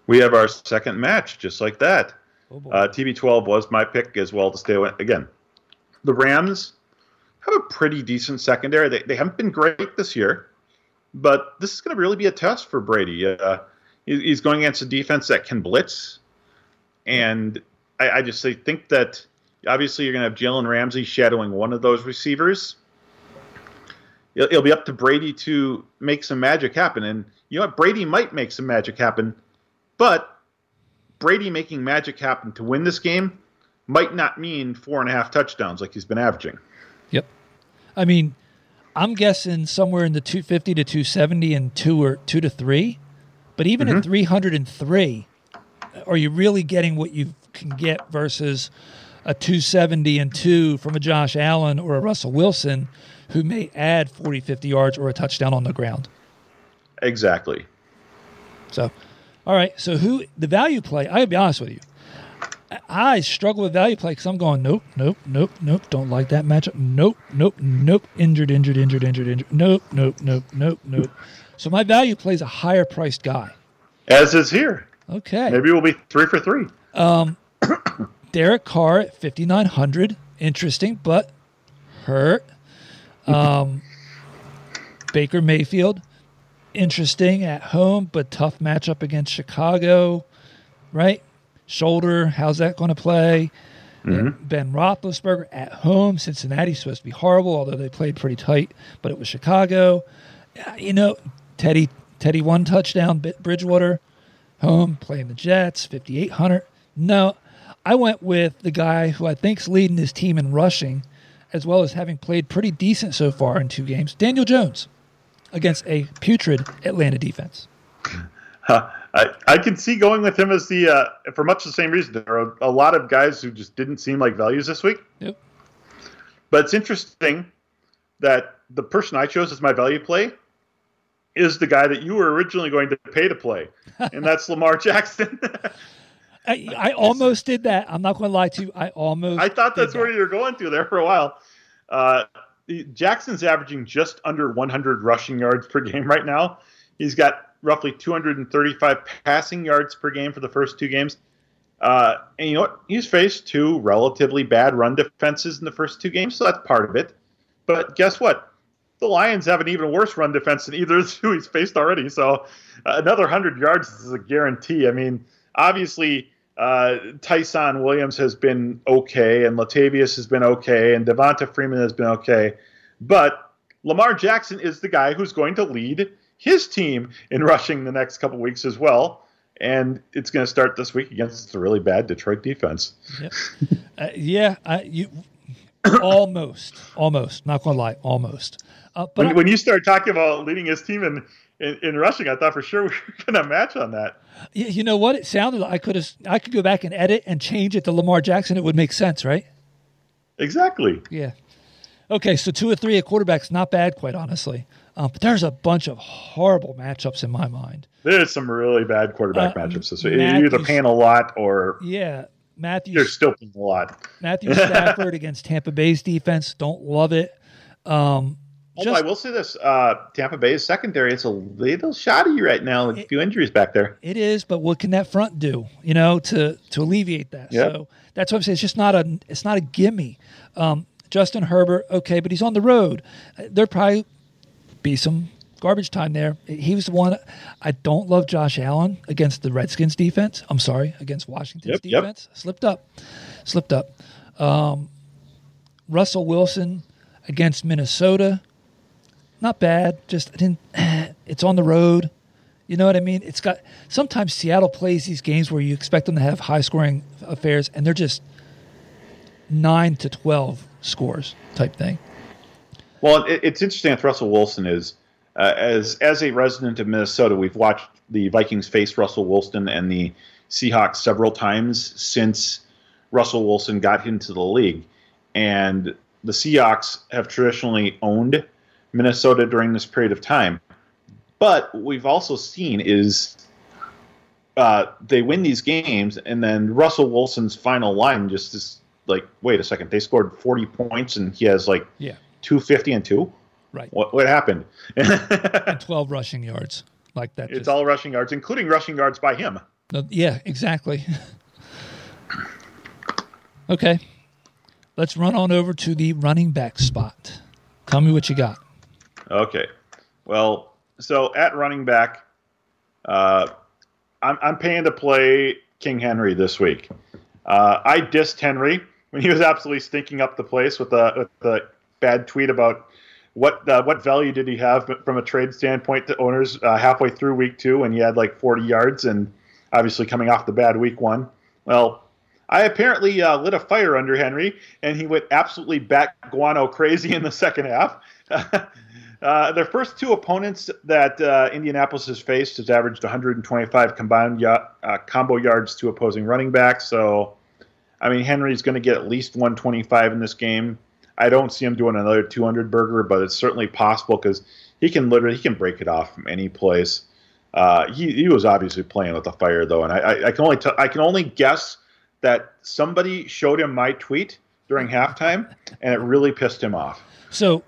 We have our second match just like that. Oh uh, TB12 was my pick as well to stay away. Again, the Rams have a pretty decent secondary. They, they haven't been great this year, but this is going to really be a test for Brady. Uh, he's going against a defense that can blitz, and I, I just think that obviously you're going to have Jalen Ramsey shadowing one of those receivers. It'll, it'll be up to Brady to make some magic happen, and you know what? Brady might make some magic happen, but Brady making magic happen to win this game might not mean four and a half touchdowns like he's been averaging. Yep. I mean, I'm guessing somewhere in the 250 to 270 and two or two to three. But even Mm-hmm. at 303, are you really getting what you can get versus a 270 and two from a Josh Allen or a Russell Wilson who may add 40, 50 yards or a touchdown on the ground? Exactly. So, all right. So, who the value play? I'll be honest with you. I- I struggle with value play because I'm going, nope, nope, nope, nope. Don't like that matchup. Nope, nope, nope. Injured, injured, injured, injured, injured. Nope, nope, nope, nope, nope. So, my value plays a higher priced guy. As is here. Okay. Maybe we'll be three for three. Derek Carr at 5,900. Interesting, but hurt. Um, Baker Mayfield. Interesting at home, but tough matchup against Chicago, right? Shoulder, how's that going to play? Ben Roethlisberger at home. Cincinnati's supposed to be horrible, although they played pretty tight, but it was Chicago. Uh, You know, Teddy Teddy one touchdown. Bridgewater home playing the Jets, 5,800. No, I went with the guy who I think's leading his team in rushing, as well as having played pretty decent so far in two games. Daniel Jones against a putrid Atlanta defense. Huh. I, I can see going with him as the uh, for much the same reason. There are a lot of guys who just didn't seem like values this week. Yep. But it's interesting that the person I chose as my value play is the guy that you were originally going to pay to play, and that's Lamar Jackson. I, I almost did that. I'm not going to lie to you. I almost. I thought that's where that. you were going to there for a while. Uh, Jackson's averaging just under 100 rushing yards per game right now. He's got roughly 235 passing yards per game for the first two games. Uh, and you know what? He's faced two relatively bad run defenses in the first two games, so that's part of it. But guess what? The Lions have an even worse run defense than either of the two he's faced already. So uh, another 100 yards is a guarantee. I mean, obviously, uh, Ty'Son Williams has been okay, and Latavius has been okay, and Devonta Freeman has been okay. But Lamar Jackson is the guy who's going to lead his team in rushing the next couple weeks as well. And it's going to start this week against the really bad Detroit defense. Yep. uh, yeah, I, you almost, almost. Not going to lie, almost. Uh, but When, I- when you start talking about leading his team in, in, in rushing, I thought for sure we were to match on that. y- you know what? It sounded like I could have. I could go back and edit and change it to Lamar Jackson. It would make sense, right? Exactly. Yeah. Okay, so two or three at quarterbacks, not bad, quite honestly. Um, but there's a bunch of horrible matchups in my mind. There's some really bad quarterback Uh, matchups this week. You're either paying a lot or Yeah, Matthew you're still a lot. Matthew Stafford against Tampa Bay's defense. Don't love it. Um, Although just- I will say this: uh, Tampa Bay's secondary is a little shoddy right now. A few injuries back there. It is, but what can that front do? You know, to to alleviate that. Yep. So that's what I'm saying. It's just not a it's not a gimme. Um, Justin Herbert, okay, but he's on the road. There probably be some garbage time there. He was the one. I don't love Josh Allen against the Redskins defense. I'm sorry, against Washington's Yep, yep. defense. Slipped up, slipped up. Um, Russell Wilson against Minnesota. Not bad. Just I didn't. It's on the road. You know what I mean? It's got sometimes Seattle plays these games where you expect them to have high scoring affairs, and they're just nine to twelve scores type thing. Well, it, it's interesting with Russell Wilson is uh, as as a resident of Minnesota, we've watched the Vikings face Russell Wilson and the Seahawks several times since Russell Wilson got into the league, and the Seahawks have traditionally owned Minnesota during this period of time. But what we've also seen is uh, they win these games, and then Russell Wilson's final line just is like, wait a second, they scored 40 points, and he has like Yeah, 250 and two. Right. What what happened? And twelve rushing yards like that. it's just- all rushing yards, including rushing yards by him. No, yeah, exactly. okay, let's run on over to the running back spot. Tell me what you got. Okay. Well, so at running back, uh, I'm, I'm paying to play King Henry this week. Uh, I dissed Henry when he was absolutely stinking up the place with the, with the bad tweet about what uh, what value did he have from a trade standpoint to owners uh, halfway through week two, and he had like 40 yards, and obviously coming off the bad week one. Well, I apparently uh, lit a fire under Henry, and he went absolutely bat guano crazy in the second half. uh, their first two opponents that uh, Indianapolis has faced has averaged 125 combined y- uh, combo yards to opposing running backs. So, I mean, Henry's going to get at least 125 in this game. I don't see him doing another 200 burger, but it's certainly possible because he can literally he can break it off from any place. Uh, he, he was obviously playing with the fire though, and I, I, I can only t- I can only guess that somebody showed him my tweet during halftime, and it really pissed him off. So,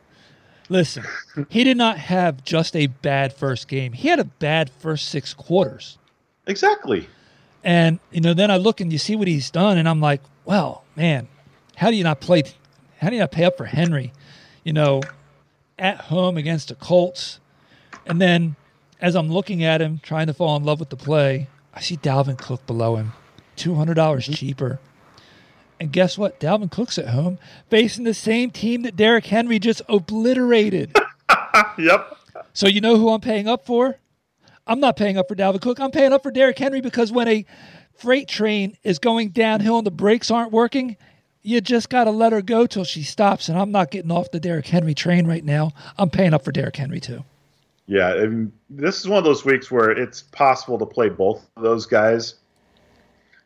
listen, he did not have just a bad first game. He had a bad first six quarters. Exactly. And you know, then I look and you see what he's done, and I'm like, well, man, how do you not play? How do you not pay up for Henry? You know, at home against the Colts, and then as I'm looking at him, trying to fall in love with the play, I see Dalvin Cook below him, two hundred dollars mm-hmm. cheaper. And guess what? Dalvin Cook's at home facing the same team that Derrick Henry just obliterated. yep. So you know who I'm paying up for? I'm not paying up for Dalvin Cook. I'm paying up for Derrick Henry because when a freight train is going downhill and the brakes aren't working, you just got to let her go till she stops. And I'm not getting off the Derrick Henry train right now. I'm paying up for Derrick Henry too. Yeah, I mean, this is one of those weeks where it's possible to play both of those guys.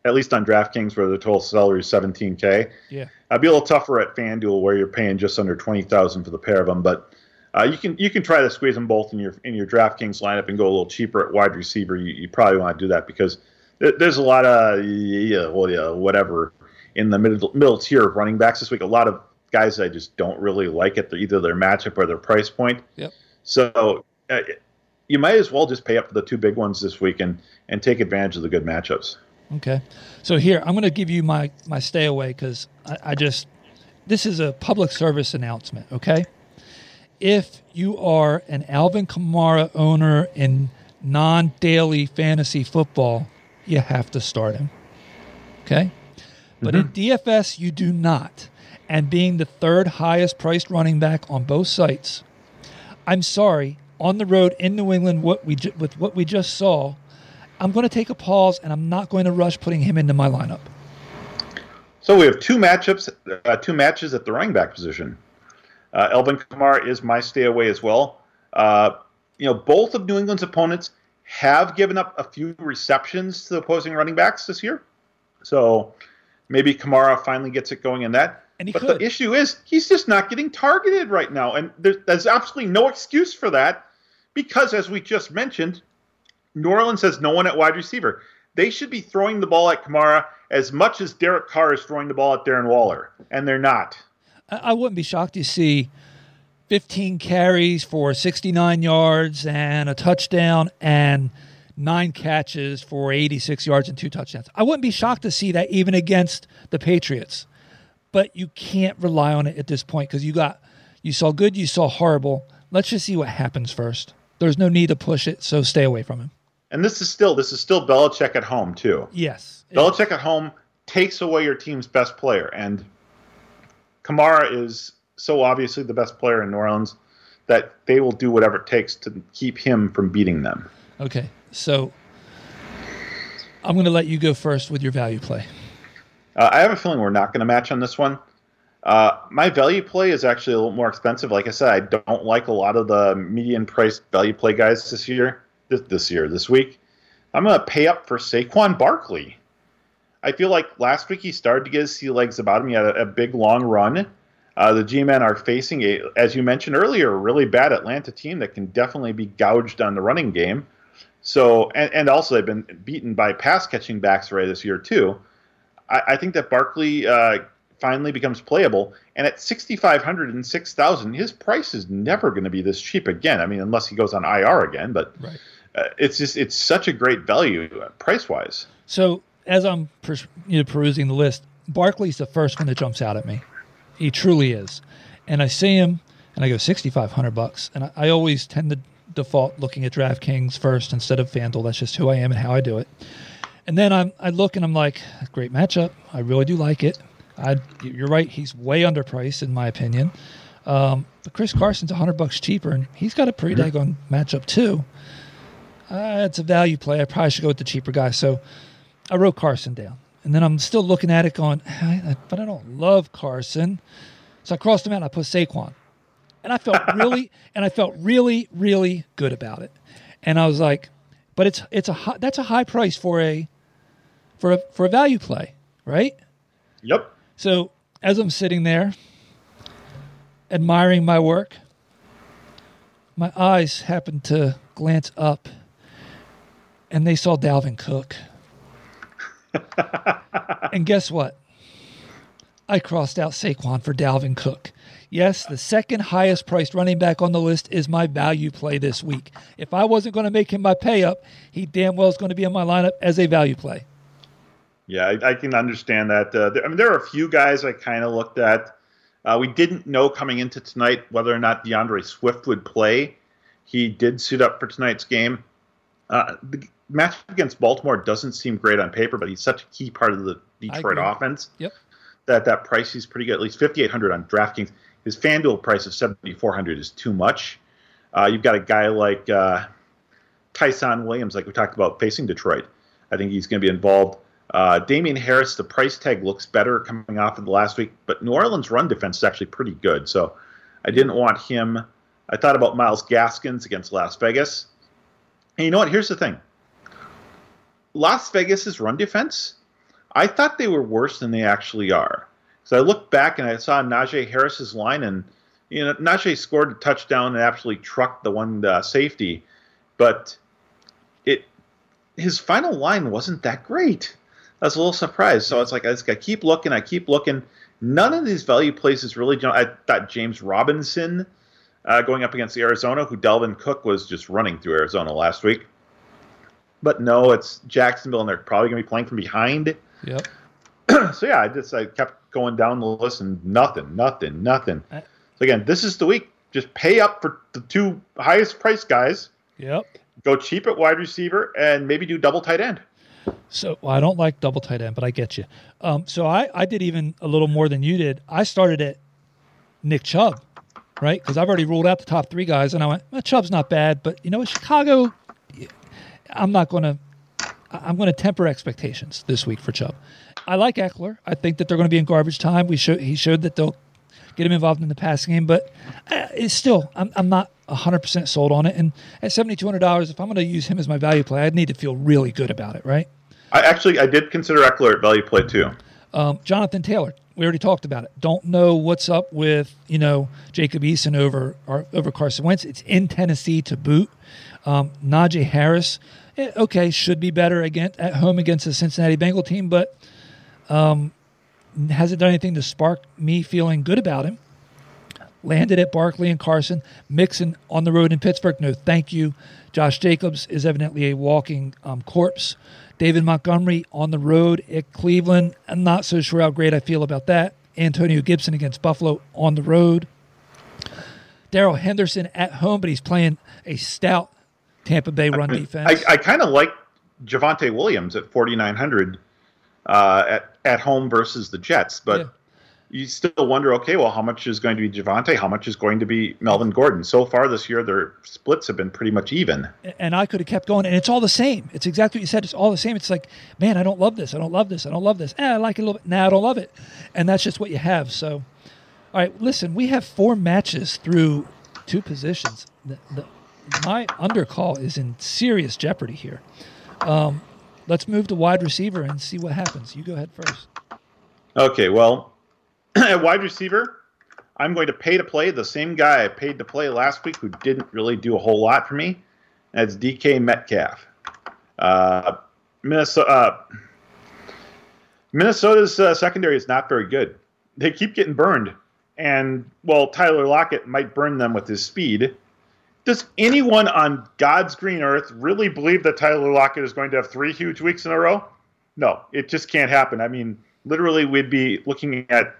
At least on DraftKings, where the total salary is 17k. Yeah, I'd be a little tougher at FanDuel, where you're paying just under 20,000 for the pair of them. But uh, you can you can try to squeeze them both in your in your DraftKings lineup and go a little cheaper at wide receiver. You, you probably want to do that because there's a lot of yeah, well, yeah, whatever in the middle middle tier of running backs this week. A lot of guys I just don't really like at the, either their matchup or their price point. Yep. So uh, you might as well just pay up for the two big ones this week and, and take advantage of the good matchups. Okay. So here, I'm going to give you my, my stay away because I, I just, this is a public service announcement, okay? If you are an Alvin Kamara owner in non daily fantasy football, you have to start him. Okay? But mm-hmm. in DFS, you do not. And being the third highest priced running back on both sites, I'm sorry, on the road in New England what we ju- with what we just saw, I'm going to take a pause and I'm not going to rush putting him into my lineup. So we have two matchups, uh, two matches at the running back position. Uh, Alvin Kamara is my stay away as well. Uh, you know, both of New England's opponents have given up a few receptions to the opposing running backs this year. So maybe Kamara finally gets it going in that. but could. the issue is he's just not getting targeted right now, and there's, there's absolutely no excuse for that because, as we just mentioned, New Orleans has no one at wide receiver. They should be throwing the ball at Kamara as much as Derek Carr is throwing the ball at Darren Waller, and they're not. I wouldn't be shocked to see 15 carries for 69 yards and a touchdown and nine catches for 86 yards and two touchdowns. I wouldn't be shocked to see that even against the Patriots. But you can't rely on it at this point because you got you saw good, you saw horrible. Let's just see what happens first. There's no need to push it, so stay away from him. And this is still this is still Belichick at home too. Yes, Belichick at home takes away your team's best player, and Kamara is so obviously the best player in New Orleans that they will do whatever it takes to keep him from beating them. Okay, so I'm going to let you go first with your value play. Uh, I have a feeling we're not going to match on this one. Uh, my value play is actually a little more expensive. Like I said, I don't like a lot of the median price value play guys this year. This, this year, this week, I'm going to pay up for Saquon Barkley. I feel like last week he started to get his sea legs about him. He had a, a big long run. Uh, the G-men are facing a, as you mentioned earlier, a really bad Atlanta team that can definitely be gouged on the running game. So, and, and also they've been beaten by pass catching backs right this year too. I, I think that Barkley uh, finally becomes playable. And at 6,500 and 6,000, his price is never going to be this cheap again. I mean, unless he goes on IR again, but right. uh, it's just, it's such a great value uh, price wise. So as I'm per, you know, perusing the list, Barkley's the first one that jumps out at me. He truly is. And I see him and I go 6,500 bucks. And I, I always tend to default looking at DraftKings first instead of FanDuel. That's just who I am and how I do it. And then I'm, I look and I'm like, great matchup. I really do like it. I, you're right. He's way underpriced in my opinion. Um, but Chris Carson's hundred bucks cheaper, and he's got a pretty mm-hmm. daggone matchup too. Uh, it's a value play. I probably should go with the cheaper guy. So I wrote Carson down. And then I'm still looking at it going, but I don't love Carson. So I crossed him out. And I put Saquon, and I felt really, and I felt really, really good about it. And I was like, but it's it's a high, that's a high price for a for a for a value play, right? Yep. So as I'm sitting there admiring my work, my eyes happened to glance up and they saw Dalvin Cook. and guess what? I crossed out Saquon for Dalvin Cook. Yes, the second highest priced running back on the list is my value play this week. If I wasn't going to make him my pay up, he damn well is going to be in my lineup as a value play. Yeah, I, I can understand that. Uh, there, I mean, there are a few guys I kind of looked at. Uh, we didn't know coming into tonight whether or not D'Andre Swift would play. He did suit up for tonight's game. Uh, the match against Baltimore doesn't seem great on paper, but he's such a key part of the Detroit offense. Yep. That that price is pretty good. At least fifty eight hundred on DraftKings. His FanDuel price of seventy four hundred is too much. Uh, you've got a guy like uh, Ty'Son Williams, like we talked about, facing Detroit. I think he's going to be involved. Uh, Damien Harris, the price tag looks better coming off of the last week, but New Orleans' run defense is actually pretty good. So I didn't want him. I thought about Myles Gaskins against Las Vegas. And you know what? Here's the thing Las Vegas's run defense, I thought they were worse than they actually are. So I looked back and I saw Najee Harris's line, and you know Najee scored a touchdown and absolutely trucked the one uh, safety, but it his final line wasn't that great. I was a little surprised. So it's like I, just, I keep looking, I keep looking. None of these value places really. I thought James Robinson uh, going up against Arizona, who Dalvin Cook was just running through Arizona last week. But no, it's Jacksonville, and they're probably going to be playing from behind. Yep. so yeah, I just I kept going down the list and nothing, nothing, nothing. so again, this is the week. Just pay up for the two highest price guys. Yep. Go cheap at wide receiver and maybe do double tight end. So well, I don't like double tight end, but I get you. Um, so I, I did even a little more than you did. I started at Nick Chubb, right? Because I've already ruled out the top three guys, and I went, well, Chubb's not bad, but you know, Chicago, I'm not going to. I'm going to temper expectations this week for Chubb. I like Ekeler. I think that they're going to be in garbage time. We show, he showed that they'll get him involved in the passing game, but uh, it's still I'm, I'm not 100% sold on it. And at $7,200, if I'm going to use him as my value play, I'd need to feel really good about it, right? I actually I did consider Ekeler at value play too. Um, Jonathan Taylor, we already talked about it. Don't know what's up with you know Jacob Eason over over Carson Wentz. It's in Tennessee to boot. Um, Najee Harris, eh, okay, should be better again at home against the Cincinnati Bengal team, but um, hasn't done anything to spark me feeling good about him. Landed at Barkley and Carson, Mixon on the road in Pittsburgh. No, thank you. Josh Jacobs is evidently a walking um, corpse. David Montgomery on the road at Cleveland. I'm not so sure how great I feel about that. Antonio Gibson against Buffalo on the road. Darrell Henderson at home, but he's playing a stout Tampa Bay run defense. I, I kind of like Javonte Williams at 4,900 uh, at, at home versus the Jets, but Yeah. you still wonder, okay, well, how much is going to be Javonte? How much is going to be Melvin Gordon? So far this year, their splits have been pretty much even. and I could have kept going, and it's all the same. It's exactly what you said. It's all the same. It's like, man, I don't love this. I don't love this. I don't love this. Eh, I like it a little bit. Nah, I don't love it. And that's just what you have. So, all right, listen, we have four matches through two positions. The, the, my undercall is in serious jeopardy here. Um, let's move to wide receiver and see what happens. You go ahead first. Okay, well, at wide receiver, I'm going to pay to play the same guy I paid to play last week who didn't really do a whole lot for me. That's DK Metcalf. Uh, Minnesota, uh, Minnesota's uh, secondary is not very good. They keep getting burned. And, well, Tyler Lockett might burn them with his speed. Does anyone on God's green earth really believe that Tyler Lockett is going to have three huge weeks in a row? No, it just can't happen. I mean, literally, we'd be looking at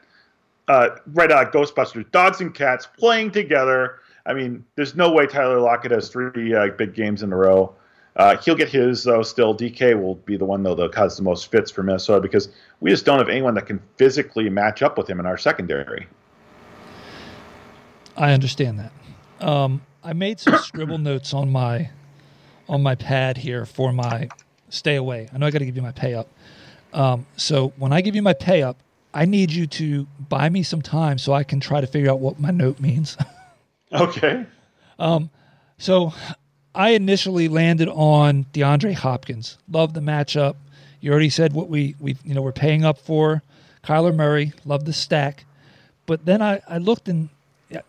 uh, right out Ghostbusters, dogs and cats playing together. I mean, there's no way Tyler Lockett has three uh, big games in a row. Uh, he'll get his though. Still, DK will be the one though that cause the most fits for Minnesota because we just don't have anyone that can physically match up with him in our secondary. I understand that. Um, I made some scribble notes on my on my pad here for my stay away. I know I got to give you my pay up. Um, so when I give you my pay up, I need you to buy me some time so I can try to figure out what my note means. okay. So I initially landed on DeAndre Hopkins. Love the matchup. You already said what we we you know we're paying up for. Kyler Murray, love the stack. But then I, I looked and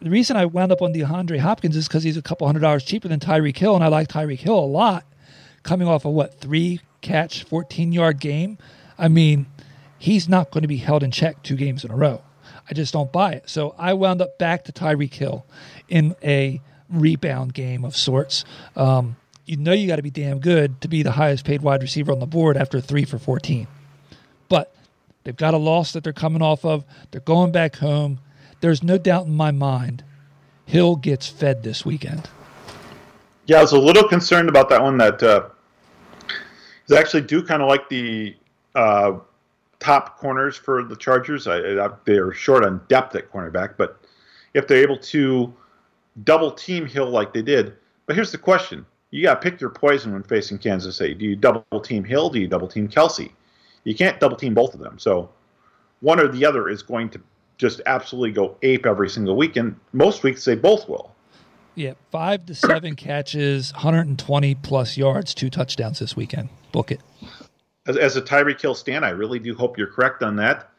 the reason I wound up on DeAndre Hopkins is because he's a couple hundred dollars cheaper than Tyreek Hill, and I like Tyreek Hill a lot. Coming off of what three catch, fourteen yard game. I mean, he's not going to be held in check two games in a row. I just don't buy it. So I wound up back to Tyreek Hill in a rebound game of sorts. Um, you know you got to be damn good to be the highest paid wide receiver on the board after three for 14. But they've got a loss that they're coming off of. They're going back home. There's no doubt in my mind Hill gets fed this weekend. Yeah, I was a little concerned about that one. That uh, I actually do kind of like the uh, top corners for the Chargers. I, I, they're short on depth at cornerback, but if they're able to double team Hill like they did, but here's the question: You got to pick your poison when facing Kansas City. Do you double team Hill? Do you double team Kelce? You can't double team both of them. So one or the other is going to just absolutely go ape every single week, and most weeks they both will. Yeah, five to seven catches, 120 plus yards, two touchdowns this weekend. Book it. As, as a Tyreek Hill stand, I really do hope you're correct on that.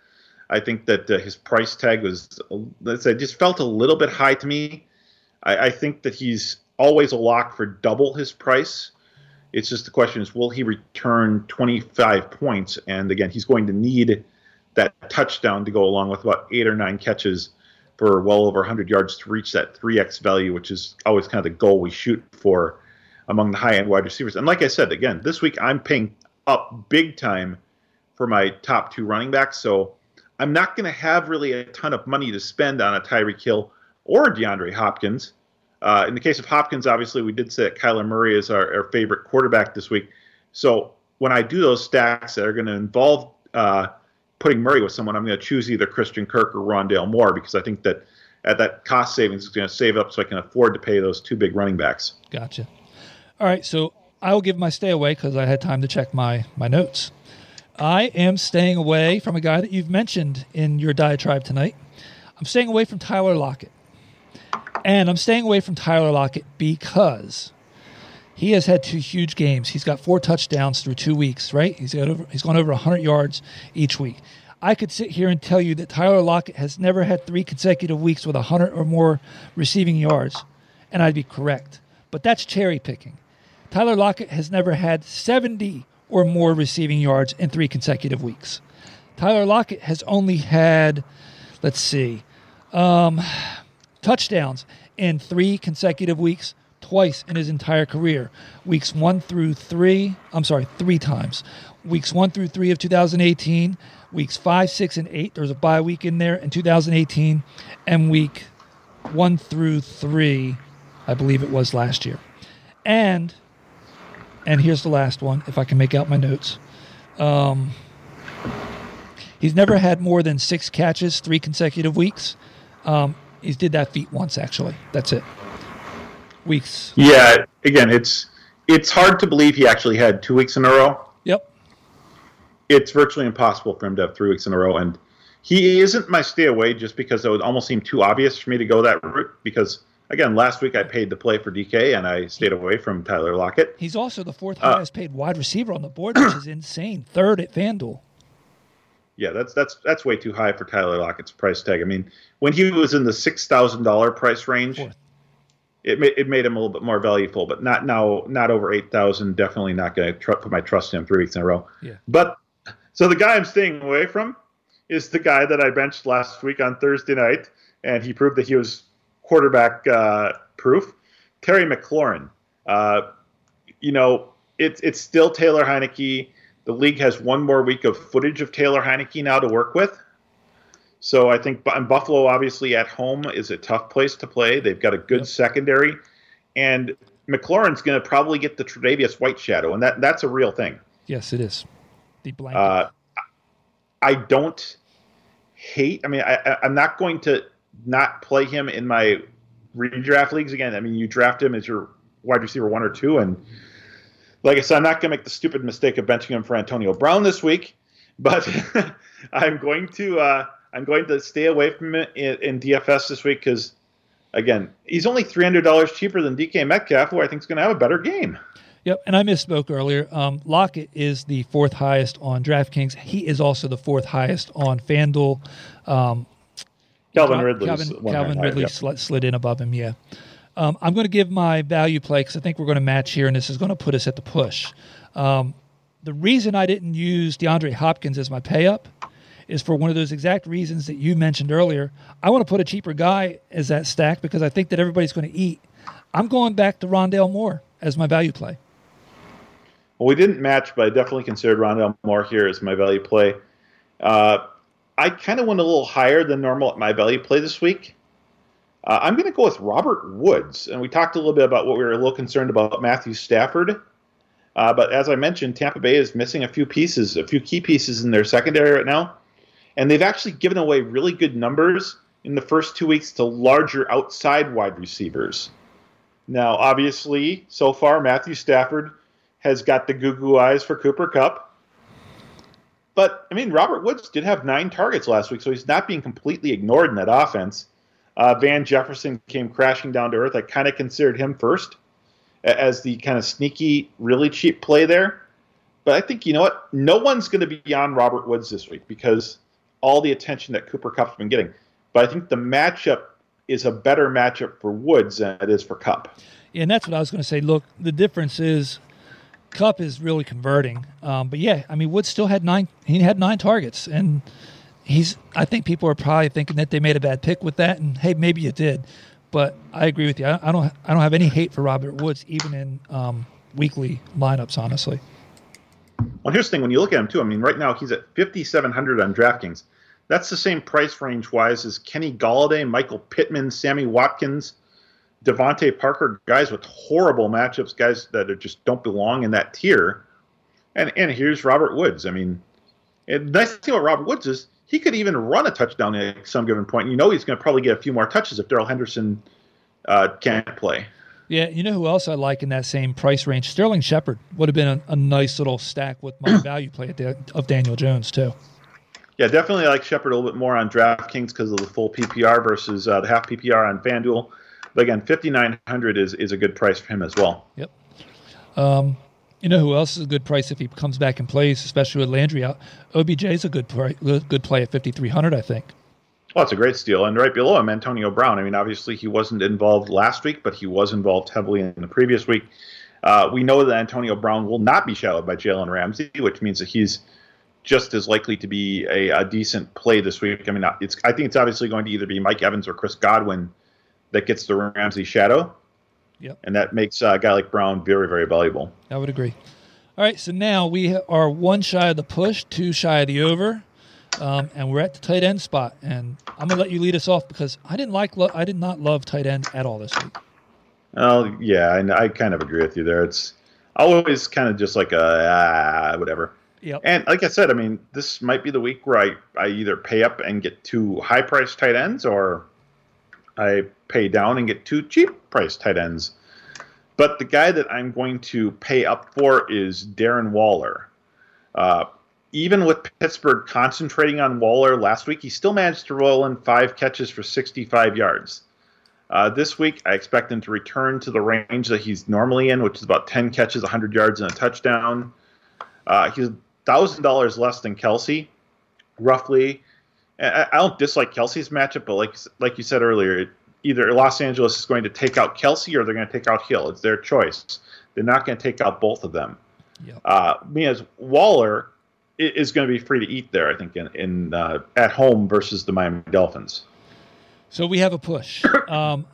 I think that uh, his price tag was, let's say, just felt a little bit high to me. I, I think that he's always a lock for double his price. It's just the question is, will he return 25 points? And again, he's going to need that touchdown to go along with about eight or nine catches for well over 100 yards to reach that 3x value, which is always kind of the goal we shoot for among the high end wide receivers. And like I said, again, this week I'm paying up big time for my top two running backs. So I'm not going to have really a ton of money to spend on a Tyreek Hill or DeAndre Hopkins. Uh, in the case of Hopkins, obviously, we did say that Kyler Murray is our, our favorite quarterback this week. So when I do those stacks that are going to involve uh, putting Murray with someone, I'm going to choose either Christian Kirk or Rondale Moore because I think that at that cost savings is going to save up so I can afford to pay those two big running backs. Gotcha. All right, so I will give my stay away because I had time to check my my notes. I am staying away from a guy that you've mentioned in your diatribe tonight. I'm staying away from Tyler Lockett. And I'm staying away from Tyler Lockett because he has had two huge games. He's got four touchdowns through two weeks, right? He's got over he's gone over 100 yards each week. I could sit here and tell you that Tyler Lockett has never had three consecutive weeks with 100 or more receiving yards, and I'd be correct. But that's cherry picking. Tyler Lockett has never had 70 or more receiving yards in three consecutive weeks. Tyler Lockett has only had, let's see, um, touchdowns in three consecutive weeks, twice in his entire career. Weeks one through three, I'm sorry, three times. Weeks one through three of 2018, weeks five, six, and eight. There's a bye week in there in 2018, and week one through three, I believe it was last year. And and here's the last one, if I can make out my notes. Um, he's never had more than six catches three consecutive weeks. Um, he did that feat once, actually. That's it. Weeks. Yeah. Again, it's it's hard to believe he actually had two weeks in a row. Yep. It's virtually impossible for him to have three weeks in a row, and he isn't my stay away just because it would almost seem too obvious for me to go that route because again, last week I paid the play for DK and I stayed away from Tyler Lockett. He's also the fourth highest uh, paid wide receiver on the board, which is insane. Third at FanDuel. Yeah, that's that's that's way too high for Tyler Lockett's price tag. I mean, when he was in the six thousand dollar price range, fourth. It made it made him a little bit more valuable, but not now, not over eight thousand. Definitely not going to tr- put my trust in him three weeks in a row. Yeah. But so the guy I'm staying away from is the guy that I benched last week on Thursday night, and he proved that he was quarterback uh, proof. Terry McLaurin. Uh, you know, it's it's still Taylor Heinicke. The league has one more week of footage of Taylor Heinicke now to work with. So I think and Buffalo, obviously at home, is a tough place to play. They've got a good yep. secondary, and McLaurin's going to probably get the Tre'Davious White shadow, and that that's a real thing. Yes, it is. The blanket. Uh, I don't hate. I mean, I, I'm not going to not play him in my redraft leagues again. I mean, you draft him as your wide receiver one or two, and like I said, I'm not going to make the stupid mistake of benching him for Antonio Brown this week. but I'm going to uh, I'm going to stay away from it in, in DFS this week because again, he's only three hundred dollars cheaper than DK Metcalf, who I think is going to have a better game. Yep, and I misspoke earlier. Um, Lockett is the fourth highest on DraftKings. He is also the fourth highest on FanDuel. Um, Calvin Ridley. Calvin, Calvin Ridley yep. slid, slid, in above him. Yeah. Um, I'm going to give my value play because I think we're going to match here, and this is going to put us at the push. Um, the reason I didn't use DeAndre Hopkins as my pay up is for one of those exact reasons that you mentioned earlier. I want to put a cheaper guy as that stack because I think that everybody's going to eat. I'm going back to Rondale Moore as my value play. Well, we didn't match, but I definitely considered Rondale Moore here as my value play. Uh, I kind of went a little higher than normal at my value play this week. Uh, I'm going to go with Robert Woods, and we talked a little bit about what we were a little concerned about Matthew Stafford. Uh, but as I mentioned, Tampa Bay is missing a few pieces, a few key pieces in their secondary right now, and they've actually given away really good numbers in the first two weeks to larger outside wide receivers. Now, obviously, so far Matthew Stafford has got the goo goo eyes for Cooper Kupp. But, I mean, Robert Woods did have nine targets last week, so he's not being completely ignored in that offense. Uh, Van Jefferson came crashing down to earth. I kind of considered him first as the kind of sneaky, really cheap play there. But I think, you know what? No one's going to be on Robert Woods this week because all the attention that Cooper Kupp's been getting. But I think the matchup is a better matchup for Woods than it is for Kupp. Yeah, and that's what I was going to say. Look, the difference is Kupp is really converting. Um, but yeah, I mean, Woods still had nine. He had nine targets, and he's. I think people are probably thinking that they made a bad pick with that, and hey, maybe you did. But I agree with you. I, I don't. I don't have any hate for Robert Woods, even in um, weekly lineups. Honestly. Well, here's the thing: when you look at him too, I mean, right now he's at 5,700 on DraftKings. That's the same price range wise as Kenny Golladay, Michael Pittman, Sammy Watkins, DeVante Parker, guys with horrible matchups, guys that just don't belong in that tier. And and here's Robert Woods. I mean, the nice thing about Robert Woods is he could even run a touchdown at some given point. You know he's going to probably get a few more touches if Darrell Henderson uh, can't play. Yeah, you know who else I like in that same price range? Sterling Shepard would have been a, a nice little stack with my value play of Daniel Jones too. Yeah, definitely like Shepard a little bit more on DraftKings because of the full PPR versus uh, the half PPR on FanDuel. But again, fifty nine hundred is is a good price for him as well. Yep. Um, you know who else is a good price if he comes back and plays, especially with Landry out. OBJ is a good play, good play at fifty three hundred, I think. Well, it's a great steal, and right below him, Antonio Brown. I mean, obviously he wasn't involved last week, but he was involved heavily in the previous week. Uh, we know that Antonio Brown will not be shadowed by Jalen Ramsey, which means that he's just as likely to be a, a, decent play this week. I mean, it's I think it's obviously going to either be Mike Evans or Chris Godwin that gets the Ramsey shadow. Yep. And that makes a guy like Brown very, very valuable. I would agree. All right, so now we are one shy of the push, two shy of the over, um, and we're at the tight end spot. And I'm gonna let you lead us off because I didn't like, lo- I did not love tight end at all this week. Oh yeah, and I kind of agree with you there. It's always kind of just like a ah, whatever. Yep. And like I said, I mean, this might be the week where I, I either pay up and get two high priced tight ends or I pay down and get two cheap price tight ends. But the guy that I'm going to pay up for is Darren Waller. Uh, even with Pittsburgh concentrating on Waller last week, he still managed to roll in five catches for 65 yards. Uh, this week, I expect him to return to the range that he's normally in, which is about 10 catches, 100 yards, and a touchdown. Uh, he's $1,000 less than Kelce, roughly. I, don't dislike Kelce's matchup, but like like you said earlier, either Los Angeles is going to take out Kelce or they're going to take out Hill. It's their choice. They're not going to take out both of them. Yep. Uh, me as Waller is going to be free to eat there. I think in, in uh, at home versus the Miami Dolphins. So we have a push um,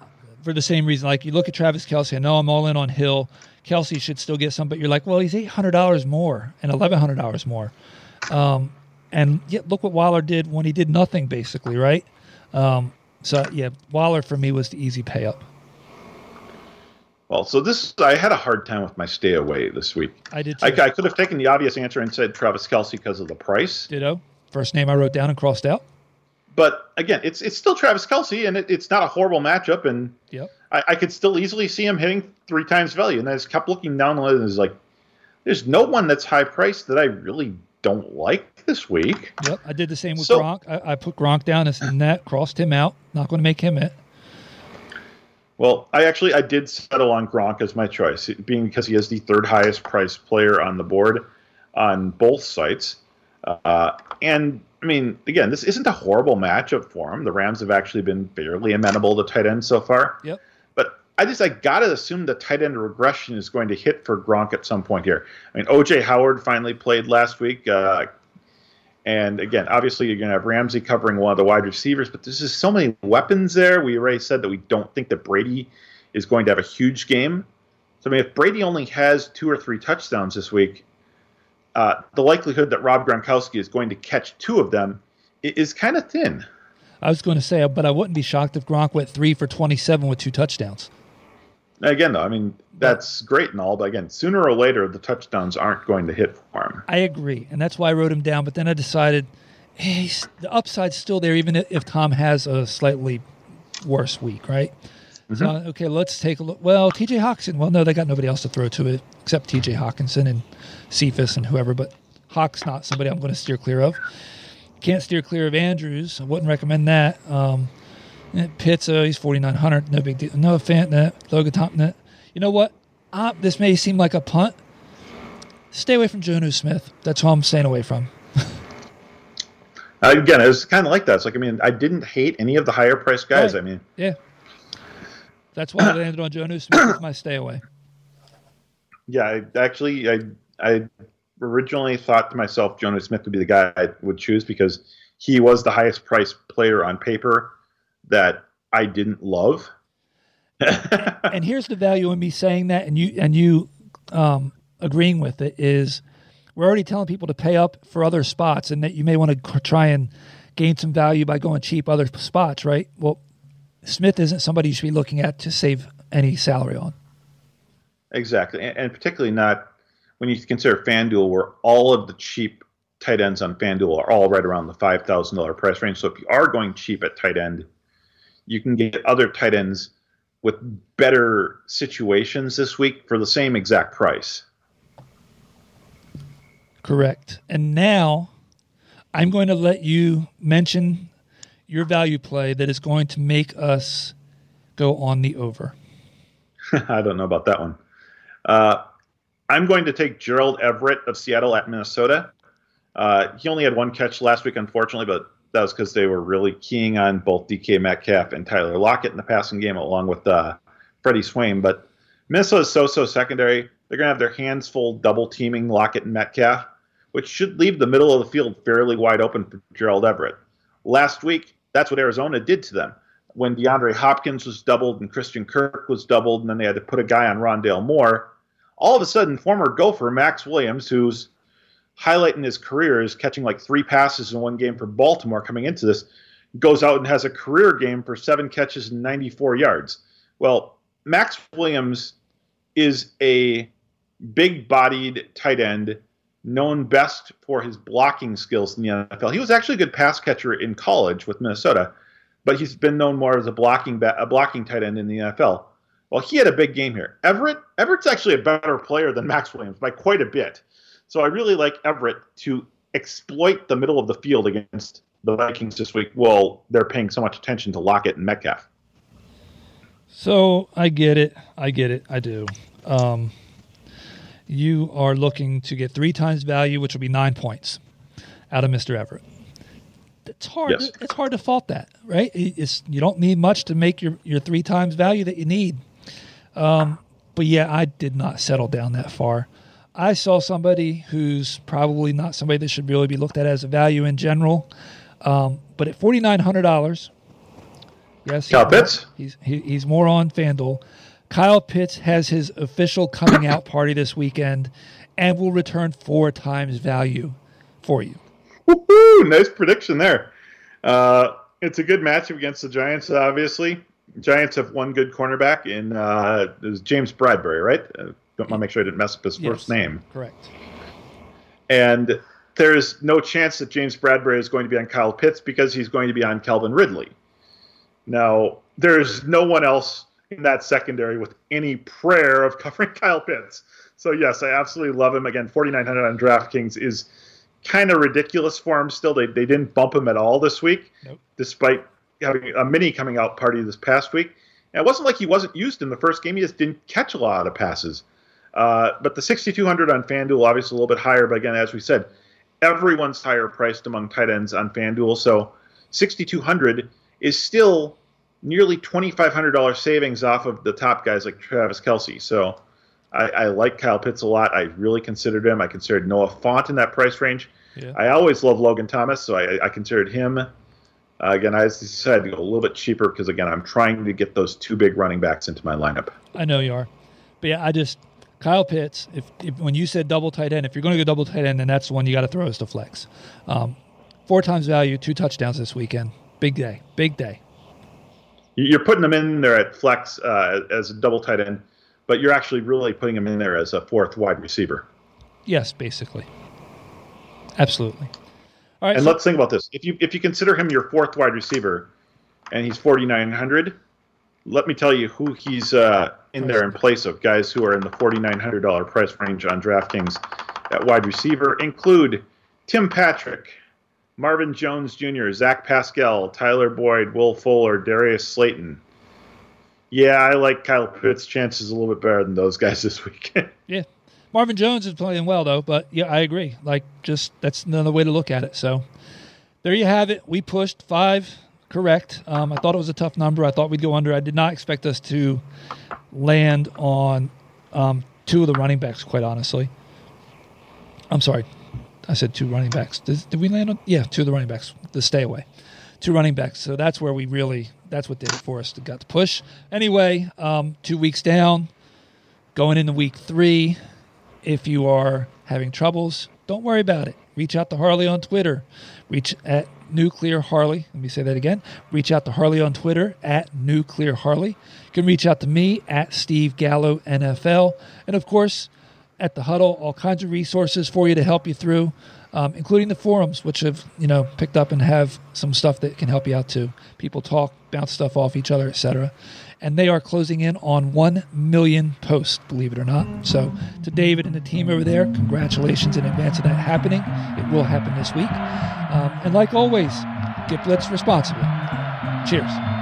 for the same reason. Like you look at Travis Kelce. I know I'm all in on Hill. Kelce should still get some, but you're like, well, he's eight hundred dollars more and eleven hundred dollars more. Um, and yet, look what Waller did when he did nothing, basically, right? Um, so yeah, Waller for me was the easy pay up. Well, so this I had a hard time with my stay away this week. I did. I, I, could have taken the obvious answer and said Travis Kelce because of the price. Ditto. First name I wrote down and crossed out. But again, it's it's still Travis Kelce, and it, it's not a horrible matchup, and yep. I, I, could still easily see him hitting three times value. And I just kept looking down the list and was like, there's no one that's high priced that I really don't like this week. Yep, I did the same with So- Gronk. I, I put Gronk down as net, crossed him out. Not going to make him it. Well, I actually I did settle on Gronk as my choice, being because he is the third highest priced player on the board on both sites. Uh, and I mean, again, this isn't a horrible matchup for him. The Rams have actually been fairly amenable to tight end so far. Yep. But I just I gotta assume the tight end regression is going to hit for Gronk at some point here. I mean, OJ Howard finally played last week. Uh, and again, obviously, you're going to have Ramsey covering one of the wide receivers, but there's just so many weapons there. We already said that we don't think that Brady is going to have a huge game. So, I mean, if Brady only has two or three touchdowns this week, uh, the likelihood that Rob Gronkowski is going to catch two of them is kind of thin. I was going to say, but I wouldn't be shocked if Gronk went three for 27 with two touchdowns. Again, though, I mean, that's great and all, but again, sooner or later, the touchdowns aren't going to hit for him. I agree, and that's why I wrote him down. But then I decided hey, the upside's still there, even if Tom has a slightly worse week, right? So okay, let's take a look. Well, T.J. Hockenson. Well, no, they got nobody else to throw to it except T.J. Hockenson and Cephus and whoever. But Hawk's not somebody I'm going to steer clear of. Can't steer clear of Andrews. I wouldn't recommend that. Um, Pitts, uh, he's 4,900. No big deal. Noah Fant net. Logan Thomas. You know what? Uh, this may seem like a punt. Stay away from Jonnu Smith. That's who I'm staying away from. Uh, again, it was kind of like that. It's like, I mean, I didn't hate any of the higher priced guys. Right. I mean, Yeah. That's why I landed on Jonnu Smith with my stay away. Yeah, I actually I I originally thought to myself Jonas Smith would be the guy I would choose because he was the highest priced player on paper that I didn't love. and here's the value in me saying that and you and you um, agreeing with it is we're already telling people to pay up for other spots and that you may want to try and gain some value by going cheap other spots right well smith isn't somebody you should be looking at to save any salary on exactly, and, and particularly not when you consider FanDuel, where all of the cheap tight ends on FanDuel are all right around the five thousand dollar price range. So if you are going cheap at tight end, you can get other tight ends with better situations this week for the same exact price. correct and now i'm going to let you mention your value play that is going to make us go on the over I don't know about that one. Uh, I'm going to take Gerald Everett of Seattle at Minnesota. Uh, he only had one catch last week, unfortunately, but that was because they were really keying on both DK Metcalf and Tyler Lockett in the passing game, along with uh, Freddie Swain. But Minnesota's so-so secondary. They're going to have their hands full double teaming Lockett and Metcalf, which should leave the middle of the field fairly wide open for Gerald Everett. Last week, that's what Arizona did to them. When DeAndre Hopkins was doubled and Christian Kirk was doubled, and then they had to put a guy on Rondale Moore, all of a sudden, former Gopher Maxx Williams, who's highlighting his career is catching like three passes in one game for Baltimore coming into this, goes out and has a career game for seven catches and 94 yards. Well, Maxx Williams is a big bodied tight end known best for his blocking skills in the NFL. He was actually a good pass catcher in college with Minnesota, but he's been known more as a blocking a blocking tight end in the NFL. Well, he had a big game here. Everett Everett's actually a better player than Maxx Williams by quite a bit. So I really like Everett to exploit the middle of the field against the Vikings this week. Well, they're paying so much attention to Lockett and Metcalf. So I get it. I get it. I do. Um, you are looking to get three times value, which will be nine points out of Mr. Everett. It's hard. Yes. It's hard to fault that, right? It's you don't need much to make your your three times value that you need. Um, but yeah, I did not settle down that far. I saw somebody who's probably not somebody that should really be looked at as a value in general, um, but at forty nine hundred dollars. Yes, Kyle he's- Pitts? He's he, he's more on FanDuel. Kyle Pitts has his official coming out party this weekend, and will return four times value for you. Woohoo! Nice prediction there. Uh, it's a good matchup against the Giants, obviously. Giants have one good cornerback in uh, James Bradberry, right? Don't want to make sure I didn't mess up his first name. Correct. And there's no chance that James Bradberry is going to be on Kyle Pitts because he's going to be on Calvin Ridley. Now, there's no one else in that secondary with any prayer of covering Kyle Pitts. So yes, I absolutely love him. Again, 4900 on DraftKings is kind of ridiculous for him still. They, they didn't bump him at all this week, Nope. despite having a mini coming out party this past week. And it wasn't like he wasn't used in the first game. He just didn't catch a lot of passes. Uh, but the 6,200 on FanDuel, obviously a little bit higher. But again, as we said, everyone's higher priced among tight ends on FanDuel. So 6,200 is still nearly $2,500 savings off of the top guys like Travis Kelce. So I, I like Kyle Pitts a lot. I really considered him. I considered Noah Fant in that price range. Yeah. I always love Logan Thomas, so I, I considered him. Uh, again, I decided to go a little bit cheaper because, again, I'm trying to get those two big running backs into my lineup. I know you are, but yeah, I just Kyle Pitts. If, if when you said double tight end, if you're going to go double tight end, then that's the one you got to throw as the flex. Um, four times value, two touchdowns this weekend. Big day, big day. You're putting them in there at flex uh, as a double tight end, but you're actually really putting them in there as a fourth wide receiver. Yes, basically. Absolutely. All right. And so- let's think about this: if you if you consider him your fourth wide receiver, and he's 4,900, let me tell you who he's uh, in there in place of. Guys who are in the $4,900 price range on DraftKings at wide receiver include Tim Patrick, Marvin Jones Jr., Zach Pascal, Tyler Boyd, Will Fuller, Darius Slayton. Yeah, I like Kyle Pitts' chances a little bit better than those guys this week. Yeah. Marvin Jones is playing well though, but yeah, I agree. Like just that's another way to look at it. So there you have it. We pushed five correct. Um, I thought it was a tough number. I thought we'd go under. I did not expect us to land on um, two of the running backs, quite honestly. I'm sorry. I said two running backs. Did, did we land on? Yeah, two of the running backs. The stay away. Two running backs. So that's where we really, that's what did it for us. Got to push. Anyway, um, two weeks down, going into week three. If you are having troubles, don't worry about it. Reach out to Harley on Twitter. Reach at Nuclear Harley. Let me say that again. Reach out to Harley on Twitter at Nuclear Harley. You can reach out to me at Steve Gallo NFL. And of course, at the huddle, all kinds of resources for you to help you through, um, including the forums, which have you know picked up and have some stuff that can help you out too. People talk, bounce stuff off each other, etc. And they are closing in on one million posts, believe it or not. So to David and the team over there, congratulations in advance of that happening. It will happen this week. Um, and like always, get blitz responsibly. Cheers.